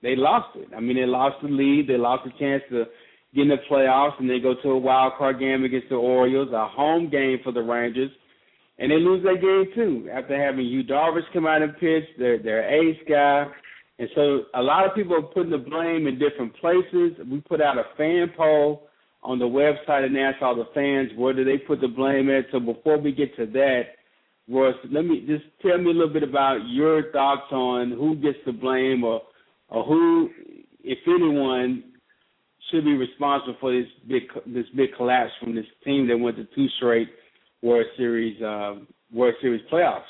they lost it. I mean, they lost the lead, they lost the chance to get in the playoffs, and they go to a wild card game against the Orioles, a home game for the Rangers. And they lose that game too after having Yu Darvish come out and pitch, their their ace guy, and so a lot of people are putting the blame in different places. We put out a fan poll on the website and asked all the fans where do they put the blame at. So before we get to that, Royce, let me just tell me a little bit about your thoughts on who gets the blame or or who, if anyone, should be responsible for this big this big collapse from this team that went to two straight World Series uh, World Series playoffs.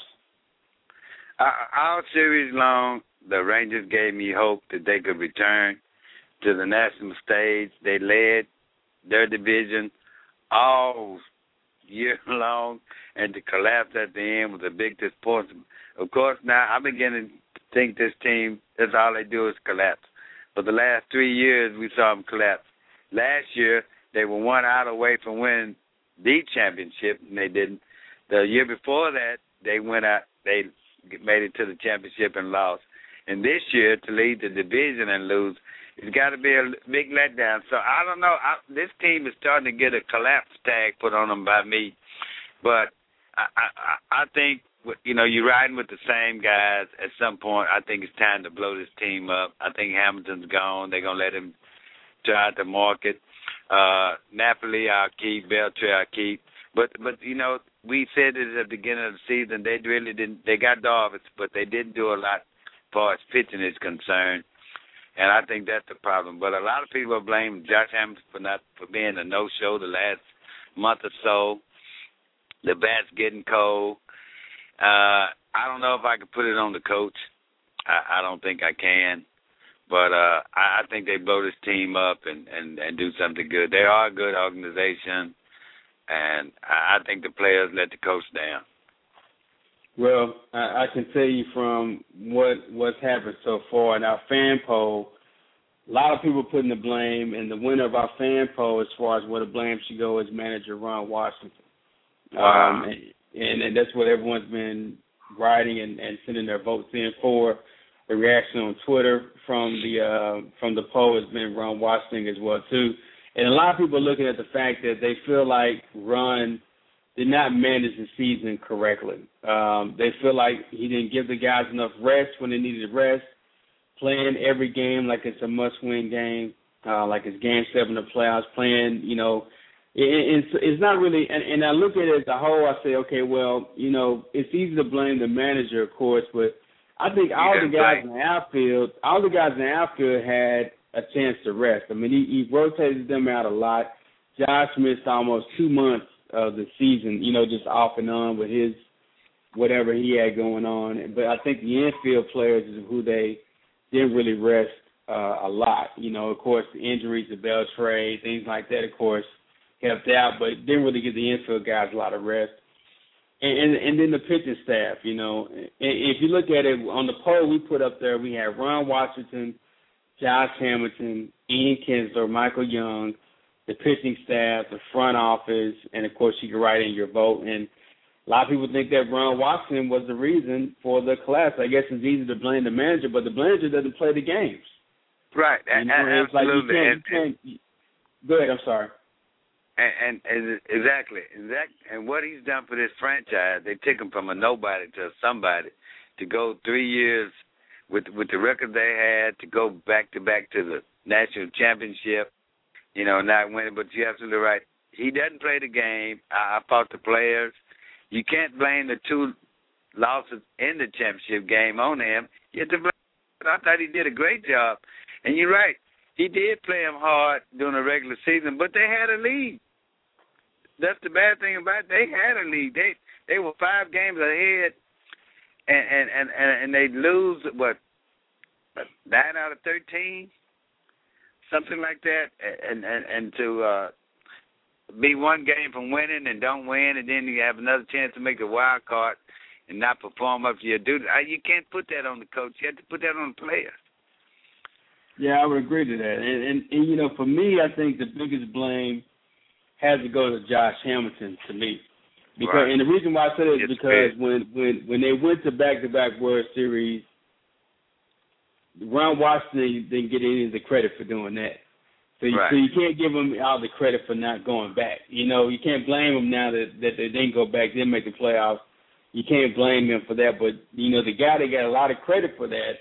All series long, the Rangers gave me hope that they could return to the national stage. They led their division all year <laughs> long, and to collapse at the end was a big disappointment. Of course, now I'm beginning to think this team, that's all they do is collapse. For the last three years, we saw them collapse. Last year, they were one out away from winning the championship, and they didn't. The year before that, they went out. They made it to the championship and lost. And this year, to lead the division and lose, it's got to be a big letdown. So I don't know. I, this team is starting to get a collapse tag put on them by me, but I I, I think you know you're riding with the same guys. At some point, I think it's time to blow this team up. I think Hamilton's gone. They're gonna let him try the market. Uh, Napoli, I'll keep. Beltre, I'll keep. But but you know, we said it at the beginning of the season. They really didn't. They got Darvish, but they didn't do a lot far as pitching is concerned. And I think that's the problem. But a lot of people blaming Josh Hamilton for not for being a no show the last month or so. The bat's getting cold. Uh, I don't know if I could put it on the coach. I, I don't think I can. But uh, I, I think they blow this team up and, and, and do something good. They are a good organization, and I, I think the players let the coach down. Well, I, I can tell you from what what's happened so far in our fan poll, a lot of people putting the blame, and the winner of our fan poll, as far as where the blame should go, is manager Ron Washington. Wow. Um, and, and, and that's what everyone's been writing and, and sending their votes in for the reaction on Twitter from the uh, from the poll has been Ron Washington as well too, and a lot of people are looking at the fact that they feel like Ron did not manage the season correctly. Um, they feel like he didn't give the guys enough rest when they needed rest, playing every game like it's a must-win game, uh, like it's Game Seven of playoffs. Playing, you know, it, it's it's not really. And, and I look at it as a whole. I say, okay, well, you know, it's easy to blame the manager, of course, but I think all the guys in the outfield, all the guys in the outfield had a chance to rest. I mean, he, he rotated them out a lot. Josh missed almost two months of the season, you know, just off and on with his whatever he had going on. But I think the infield players is who they didn't really rest uh, a lot. You know, of course, the injuries to Beltre, things like that, of course, helped out, but didn't really give the infield guys a lot of rest and, and and then the pitching staff, you know, if you look at it on the poll we put up there, we had Ron Washington, Josh Hamilton, Ian Kinsler, Michael Young, the pitching staff, the front office, and of course you can write in your vote. And a lot of people think that Ron Watson was the reason for the collapse. I guess it's easy to blame the manager, but the manager doesn't play the games. Right, you know, it's absolutely. Like you can't, you can't, go ahead. I'm sorry and, and, and exactly, exact, and what he's done for this franchise, they took him from a nobody to a somebody, to go three years with with the record they had, to go back to back to the national championship, you know, not winning. But you're absolutely right. He doesn't play the game. I, I fought the players. You can't blame the two losses in the championship game on him. You have to blame. I thought he did a great job, and you're right. He did play him hard during the regular season, but they had a lead that's the bad thing about it. They had a lead. They they were five games ahead, and and and and, they lose what nine out of thirteen, something like that, and and and to uh be one game from winning and don't win, and then you have another chance to make a wild card and not perform up to your duty. You can't put that on the coach. You have to put that on the players. Yeah, I would agree to that. And, and, and you know, for me, I think the biggest blame has to go to Josh Hamilton to me. Because right. and the reason why I said it is It's because when when when they went to back to back World Series, Ron Washington didn't get any of the credit for doing that. So you, Right. so you can't give him all the credit for not going back. You know, you can't blame him now that that they didn't go back, didn't make the playoffs. You can't blame him for that. But you know, the guy that got a lot of credit for that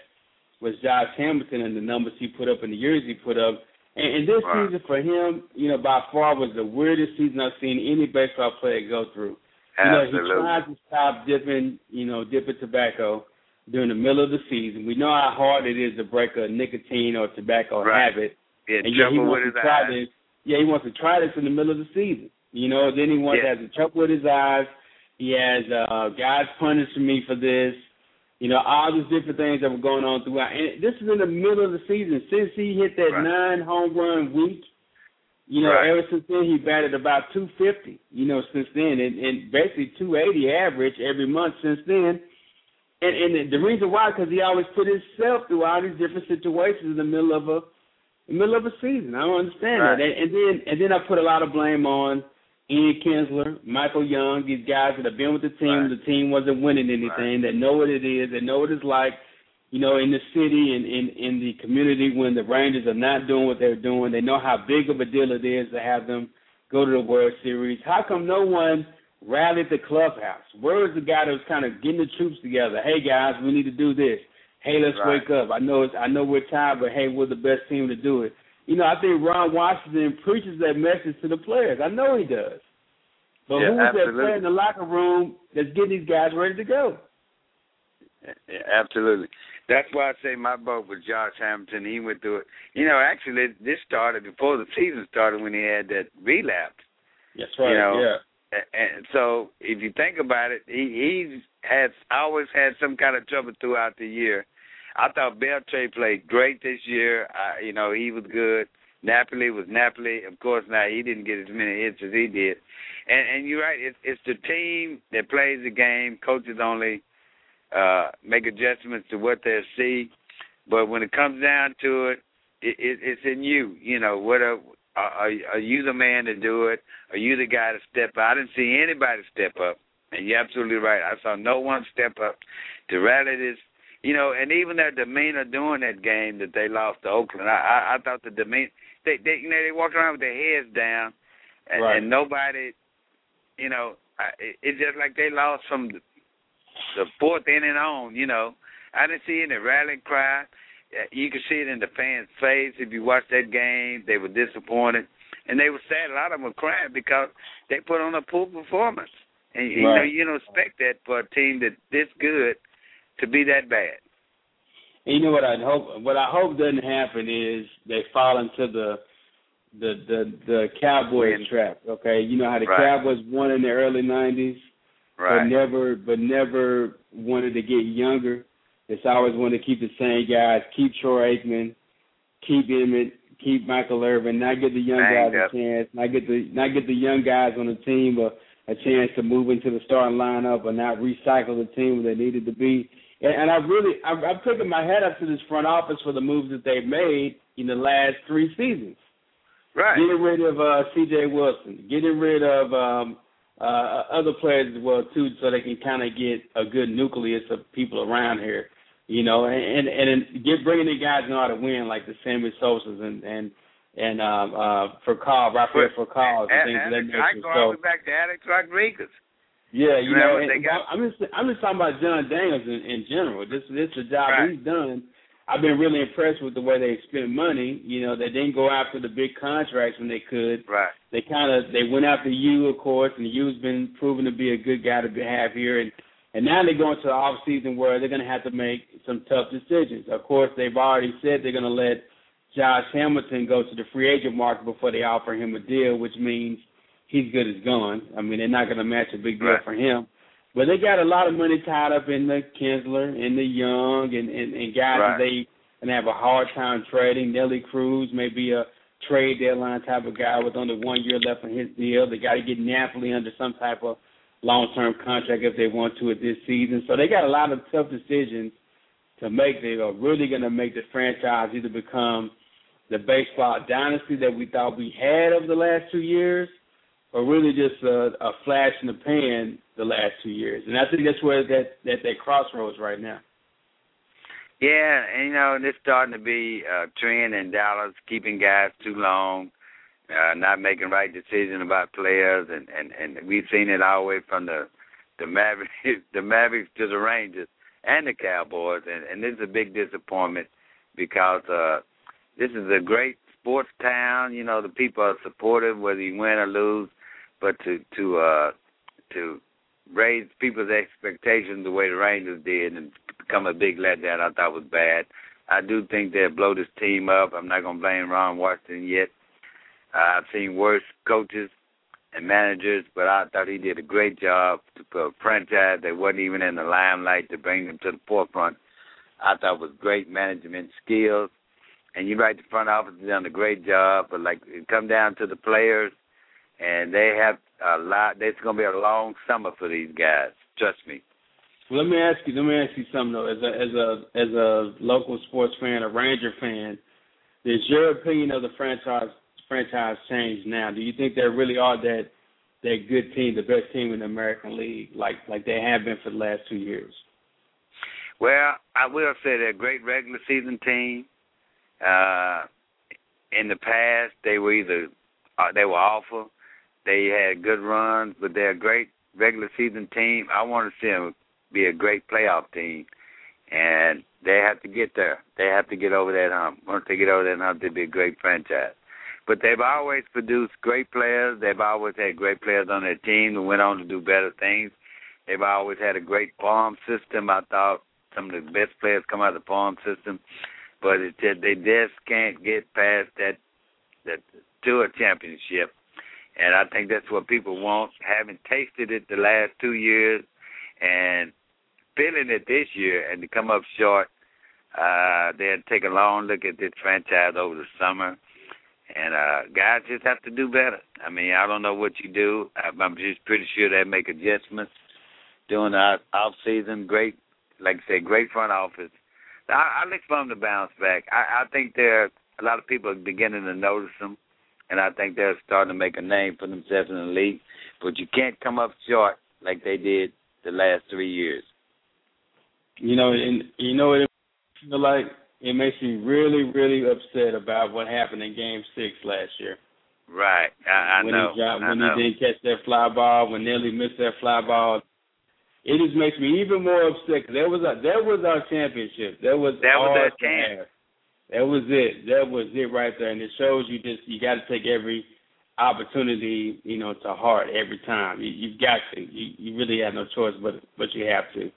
was Josh Hamilton and the numbers he put up and the years he put up. And, and this Right. season for him, you know, by far was the weirdest season I've seen any baseball player go through. You know, he tried to stop dipping, you know, dipping tobacco during the middle of the season. We know how hard it is to break a nicotine or tobacco Right. habit. Yeah, And yeah, he wants with to try eyes. this. Yeah, he wants to try this in the middle of the season. You know, then he wants Yeah. to have trouble with his eyes. He has uh guys punishing me for this. You know, all these different things that were going on throughout. And this is in the middle of the season. Since he hit that Right. nine home run week, you know, Right. ever since then he batted about 250. You know, since then, and, and basically 280 average every month since then. And and the reason why, because he always put himself through all these different situations in the middle of a in the middle of a season. I don't understand Right. that. And, and then and then I put a lot of blame on Ian Kinsler, Michael Young, these guys that have been with the team. Right. The team wasn't winning anything. That know what it is. That know what it's like. You know, in the city and in in the community when the Rangers are not doing what they're doing. They know how big of a deal it is to have them go to the World Series. How come no one rallied the clubhouse? Where is the guy that was kind of getting the troops together? Hey guys, we need to do this. Hey, let's Right. wake up. I know it's I know we're tired, but hey, we're the best team to do it. You know, I think Ron Washington preaches that message to the players. I know he does. But Yeah, who's that player in the locker room that's getting these guys ready to go? Yeah, absolutely. That's why I say my vote was Josh Hamilton. He went through it. You know, actually, this started before the season started when he had that relapse. That's right, Yeah. yeah. And so, if you think about it, he he's has always had some kind of trouble throughout the year. I thought Beltre played great this year. I, you know, he was good. Napoli was Napoli. Of course, now he didn't get as many hits as he did. And and you're right. It's it's the team that plays the game. Coaches only uh make adjustments to what they see. But when it comes down to it, it, it it's in you. You know, what a, are, are you the man to do it? Are you the guy to step up? I didn't see anybody step up. And you're absolutely right. I saw no one step up to rally this. You know, and even their demeanor during that game that they lost to Oakland, I I, I thought the demeanor they they you know they walked around with their heads down, and, Right. and nobody, you know, I, it, it's just like they lost from the, the fourth inning on. You know, I didn't see any rallying cry. Uh, You could see it in the fans' face if you watched that game. They were disappointed, and they were sad. A lot of them were crying because they put on a poor performance, and you know you don't expect that for a team that this good to be that bad. And you know what I hope what I hope doesn't happen is they fall into the the the the Cowboys Win. trap. Okay, you know how the Right. Cowboys won in the early '90s, right. but never but never wanted to get younger. It's always wanted to keep the same guys, keep Troy Aikman, keep Emmitt, keep Michael Irvin, not get the young Banged guys up. a chance, not get the not get the young guys on the team a, a chance to move into the starting lineup or not recycle the team where they needed to be. And, and I really, I've taken my head up to this front office for the moves that they've made in the last three seasons. Right. Getting rid of uh, C.J. Wilson, getting rid of um, uh, other players as well too, so they can kind of get a good nucleus of people around here. You know, and and, and get bringing in guys know how to win, like the Sammy Sosa's and and and um, uh, for Carl, Rafael for Carl, and things of that and I nature. go all the way back to Alex Rodriguez. yeah, you know, and, got? I'm just I'm just talking about Jon Daniels in, in general. This this is the job Right. he's done. I've been really impressed with the way they spent money. You know, they didn't go after the big contracts when they could. Right. They kind of they went after you, of course, and you's been proven to be a good guy to have here. And and now they're going to the off season where they're going to have to make some tough decisions. Of course, they've already said they're going to let Josh Hamilton go to the free agent market before they offer him a deal, which means he's good as gone. I mean, they're not going to match a big deal Right. for him. But they got a lot of money tied up in the Kinsler and the Young and and, and guys Right. that they and have a hard time trading. Nelly Cruz may be a trade deadline type of guy with only one year left on his deal. They got to get Napoli under some type of long term contract if they want to at this season. So they got a lot of tough decisions to make. They are really going to make the franchise either become the baseball dynasty that we thought we had over the last two years, or really just a, a flash in the pan the last two years. And I think that's where that that that crossroads right now. Yeah, and you know, it's starting to be a trend in Dallas, keeping guys too long, uh, not making right decisions about players, and and and we've seen it all the way from the the Mavericks, <laughs> the Mavericks to the Rangers and the Cowboys, and and this is a big disappointment because uh this is a great sports town. You know, the people are supportive whether you win or lose, but to to uh to raise people's expectations the way the Rangers did and become a big letdown, I thought was bad. I do think they'll blow this team up. I'm not gonna blame Ron Washington yet. I've seen worse coaches and managers, but I thought he did a great job to put a franchise that wasn't even in the limelight to bring them to the forefront. I thought was great management skills. And you're right, the front office has done a great job, but like it come down to the players, and they have a lot. It's going to be a long summer for these guys. Trust me. Well, let me ask you. Let me ask you something though. As a as a as a local sports fan, a Ranger fan, is your opinion of the franchise franchise change now? Do you think they really are that that good team, the best team in the American League, like like they have been for the last two years? Well, I will say they're a great regular season team. Uh, in the past, they were either uh, they were awful, they had good runs, but they're a great regular season team. I want to see them be a great playoff team, and they have to get there. They have to get over that hump. Once they get over that hump, they'll be a great franchise. But they've always produced great players. They've always had great players on their team who went on to do better things. They've always had a great farm system. I thought some of the best players come out of the farm system but it, they just can't get past that that to a championship. And I think that's what people want. Having tasted it the last two years and feeling it this year and to come up short, uh, they'll take a long look at this franchise over the summer. And uh guys just have to do better. I mean, I don't know what you do. I'm just pretty sure they make adjustments during the off season. Great, like I say, great front office I, I look for them to bounce back. I, I think there a lot of people are beginning to notice them, and I think they're starting to make a name for themselves in the league. But you can't come up short like they did the last three years. You know, and you know what it like it makes me really, really upset about what happened in Game Six last year. Right, I, I when know. He dropped, I when know. he didn't catch that fly ball, when Nelly missed that fly ball, it just makes me even more upset. Cause that was our, that was our championship. That was that was our chance. That was it. That was it right there, and it shows you just you got to take every opportunity, you know, to heart every time. You, you've got to. You, you really have no choice, but but you have to.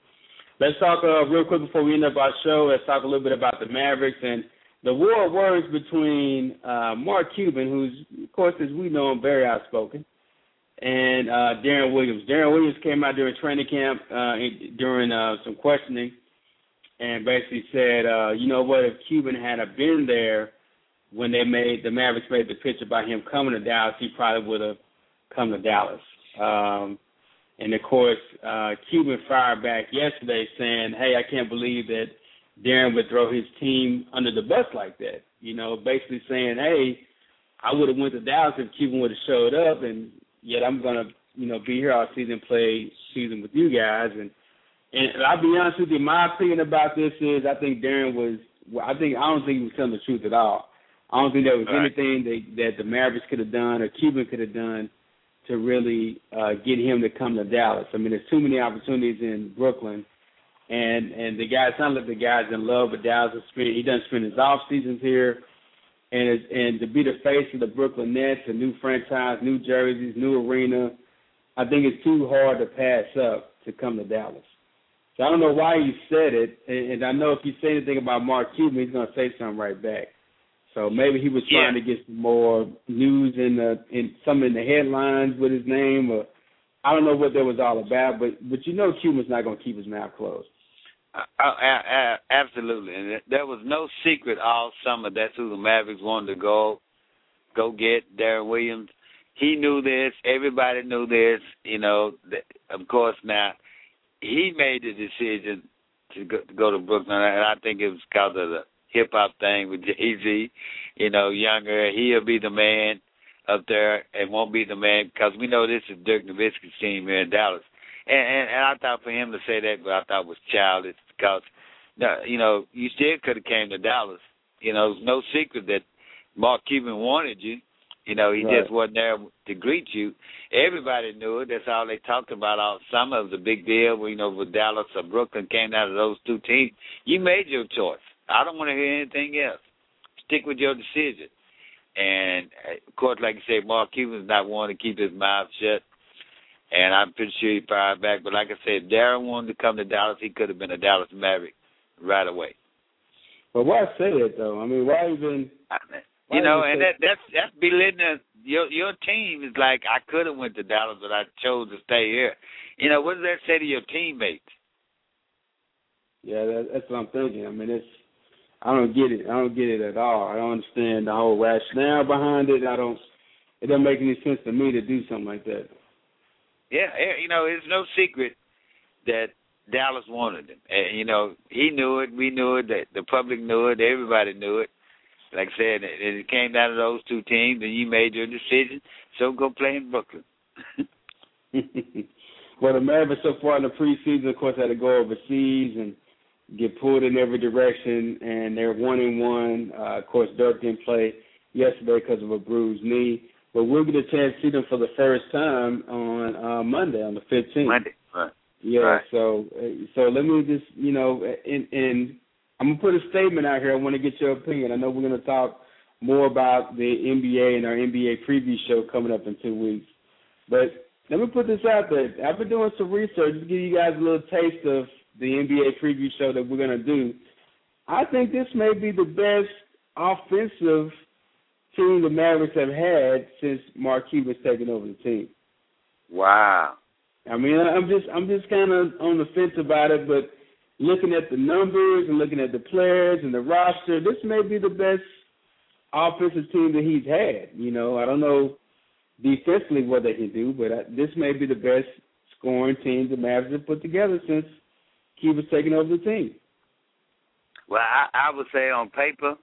Let's talk uh, real quick before we end up our show. Let's talk a little bit about the Mavericks and the war of words between uh, Mark Cuban, who's of course as we know him very outspoken, and uh, Deron Williams. Deron Williams came out during training camp uh, during uh, some questioning and basically said, uh, you know what, if Cuban had been there when they made the Mavericks made the pitch about him coming to Dallas, he probably would have come to Dallas. Um, and of course, uh, Cuban fired back yesterday saying, "Hey, I can't believe that Deron would throw his team under the bus like that." You know, basically saying, "Hey, I would have went to Dallas if Cuban would have showed up, and yet I'm gonna, you know, be here all season, play season with you guys." And and I'll be honest with you, my opinion about this is I think Deron was, I think I don't think he was telling the truth at all. I don't think there was right. anything that that the Mavericks could have done or Cuban could have done to really uh, get him to come to Dallas. I mean, there's too many opportunities in Brooklyn, and and the guy, it sounds like the guy's in love with Dallas. Spend He doesn't spend his off seasons here, and it's, and to be the face of the Brooklyn Nets, a new franchise, new jerseys, new arena, I think it's too hard to pass up to come to Dallas. So I don't know why you said it, and, and I know if you say anything about Mark Cuban, he's going to say something right back. So maybe he was trying Yeah. to get some more news in the in some in the headlines with his name, or I don't know what that was all about. But but you know Cuban's not going to keep his mouth closed. Uh, uh, uh, absolutely, and there was no secret all summer. That's who the Mavericks wanted to go. go get Deron Williams. He knew this. Everybody knew this. You know, of course. Now he made the decision to go, to, go to Brooklyn, and I think it was because of the hip hop thing with Jay Z. You know, younger, he'll be the man up there, and won't be the man because we know this is Dirk Nowitzki's team here in Dallas. And, and and I thought for him to say that, but I thought was childish because, you know, you still could have came to Dallas. You know, it's no secret that Mark Cuban wanted you. You know, he right. just wasn't there to greet you. Everybody knew it. That's all they talked about all summer. It was a big deal. You know, with Dallas or Brooklyn came out of those two teams. You made your choice. I don't want to hear anything else. Stick with your decision. And of course, like you say, Mark Cuban's not wanting to keep his mouth shut. And I'm pretty sure he fired back. But like I said, if Deron wanted to come to Dallas, he could have been a Dallas Maverick right away. But why say it though? I mean, why even? you know, and that that's that's belittling your your team is like I could have went to Dallas, but I chose to stay here. You know, what does that say to your teammates? Yeah, that, that's what I'm thinking. I mean, it's I don't get it. I don't get it at all. I don't understand the whole rationale behind it. I don't. It doesn't make any sense to me to do something like that. Yeah, you know, it's no secret that Dallas wanted him. And, you know, he knew it. We knew it. The, the public knew it. Everybody knew it. Like I said, it, it came down to those two teams, and you made your decision. So go play in Brooklyn. <laughs> <laughs> well, the Mavericks so far in the preseason, of course, had to go overseas and get pulled in every direction, and they're one and one. Uh, of course, Dirk didn't play yesterday because of a bruised knee, but we'll get a chance to see them for the first time on uh, Monday, on the 15th. Monday, right. Yeah, right. so so let me just you know, and and I'm gonna put a statement out here. I want to get your opinion. I know we're gonna talk more about the NBA and our NBA preview show coming up in two weeks, but let me put this out there. I've been doing some research to give you guys a little taste of the NBA preview show that we're going to do, I think this may be the best offensive team the Mavericks have had since Mark Cuban's taken over the team. Wow. I mean, I'm just I'm just kind of on the fence about it, but looking at the numbers and looking at the players and the roster, this may be the best offensive team that he's had. You know, I don't know defensively what they can do, but uh, this may be the best scoring team the Mavericks have put together since he was taking over the team. Well, I, I would say on paper,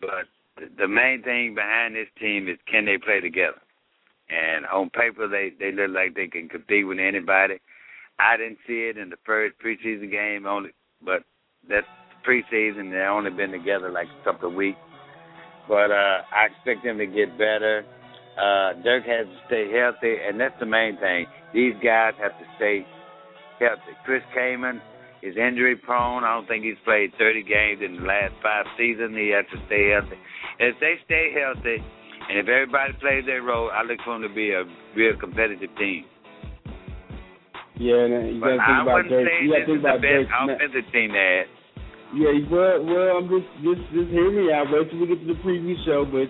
but the main thing behind this team is can they play together? And on paper, they they look like they can compete with anybody. I didn't see it in the first preseason game only, but that's preseason. They've only been together like a couple of weeks. But uh, I expect them to get better. Uh, Dirk has to stay healthy, and that's the main thing. These guys have to stay healthy. Chris Kaman is injury prone. I don't think he's played 30 games in the last five seasons. He has to stay healthy. If they stay healthy, and if everybody plays their role, I look for them to be a real competitive team. Yeah, and uh, you got to think I about Dirk. You got to think about Dirk. offensive team they had. Yeah, well, well, I'm just, just, just hear me out. Wait till we get to the preview show, but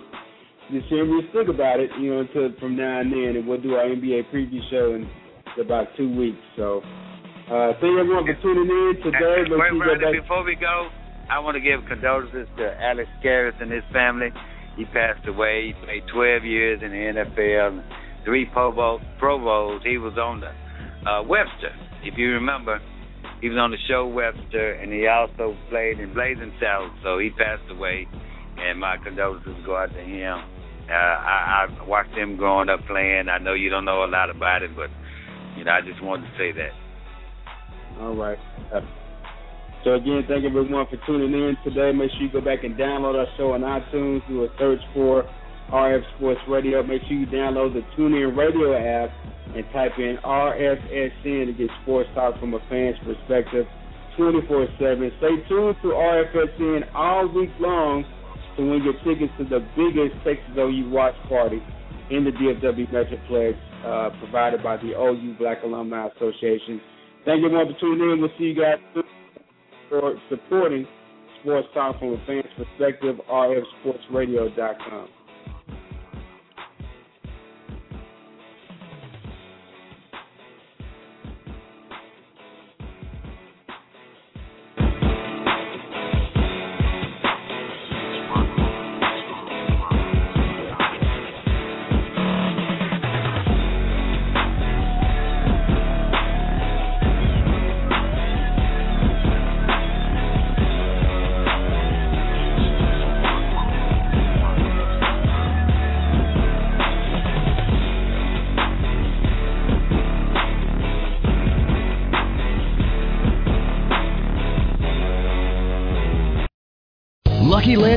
just hear me think about it, you know, until from now and then, and we'll do our NBA preview show in about two weeks. So uh, thank everyone for tuning in today. Wait, before we go, I want to give condolences to Alex Karras and his family. He passed away. He played 12 years in the NFL, three Pro, Bowl, Pro Bowls. He was on the uh, Webster, if you remember. He was on the show Webster, and he also played in Blazing Saddles. So he passed away, and my condolences go out to him. Uh, I, I watched him growing up playing. I know you don't know a lot about it, but you know I just wanted to say that. All right. So again, thank everyone for tuning in today. Make sure you go back and download our show on iTunes. Do a search for RF Sports Radio. Make sure you download the TuneIn Radio app and type in RFSN to get sports talk from a fan's perspective 24-7. Stay tuned to RFSN all week long to win your tickets to the biggest Texas OU watch party in the DFW Metroplex uh, provided by the OU Black Alumni Association. Thank you everyone for tuning in. We'll see you guys for supporting Sports Talk from a fan's perspective, rfsportsradio.com.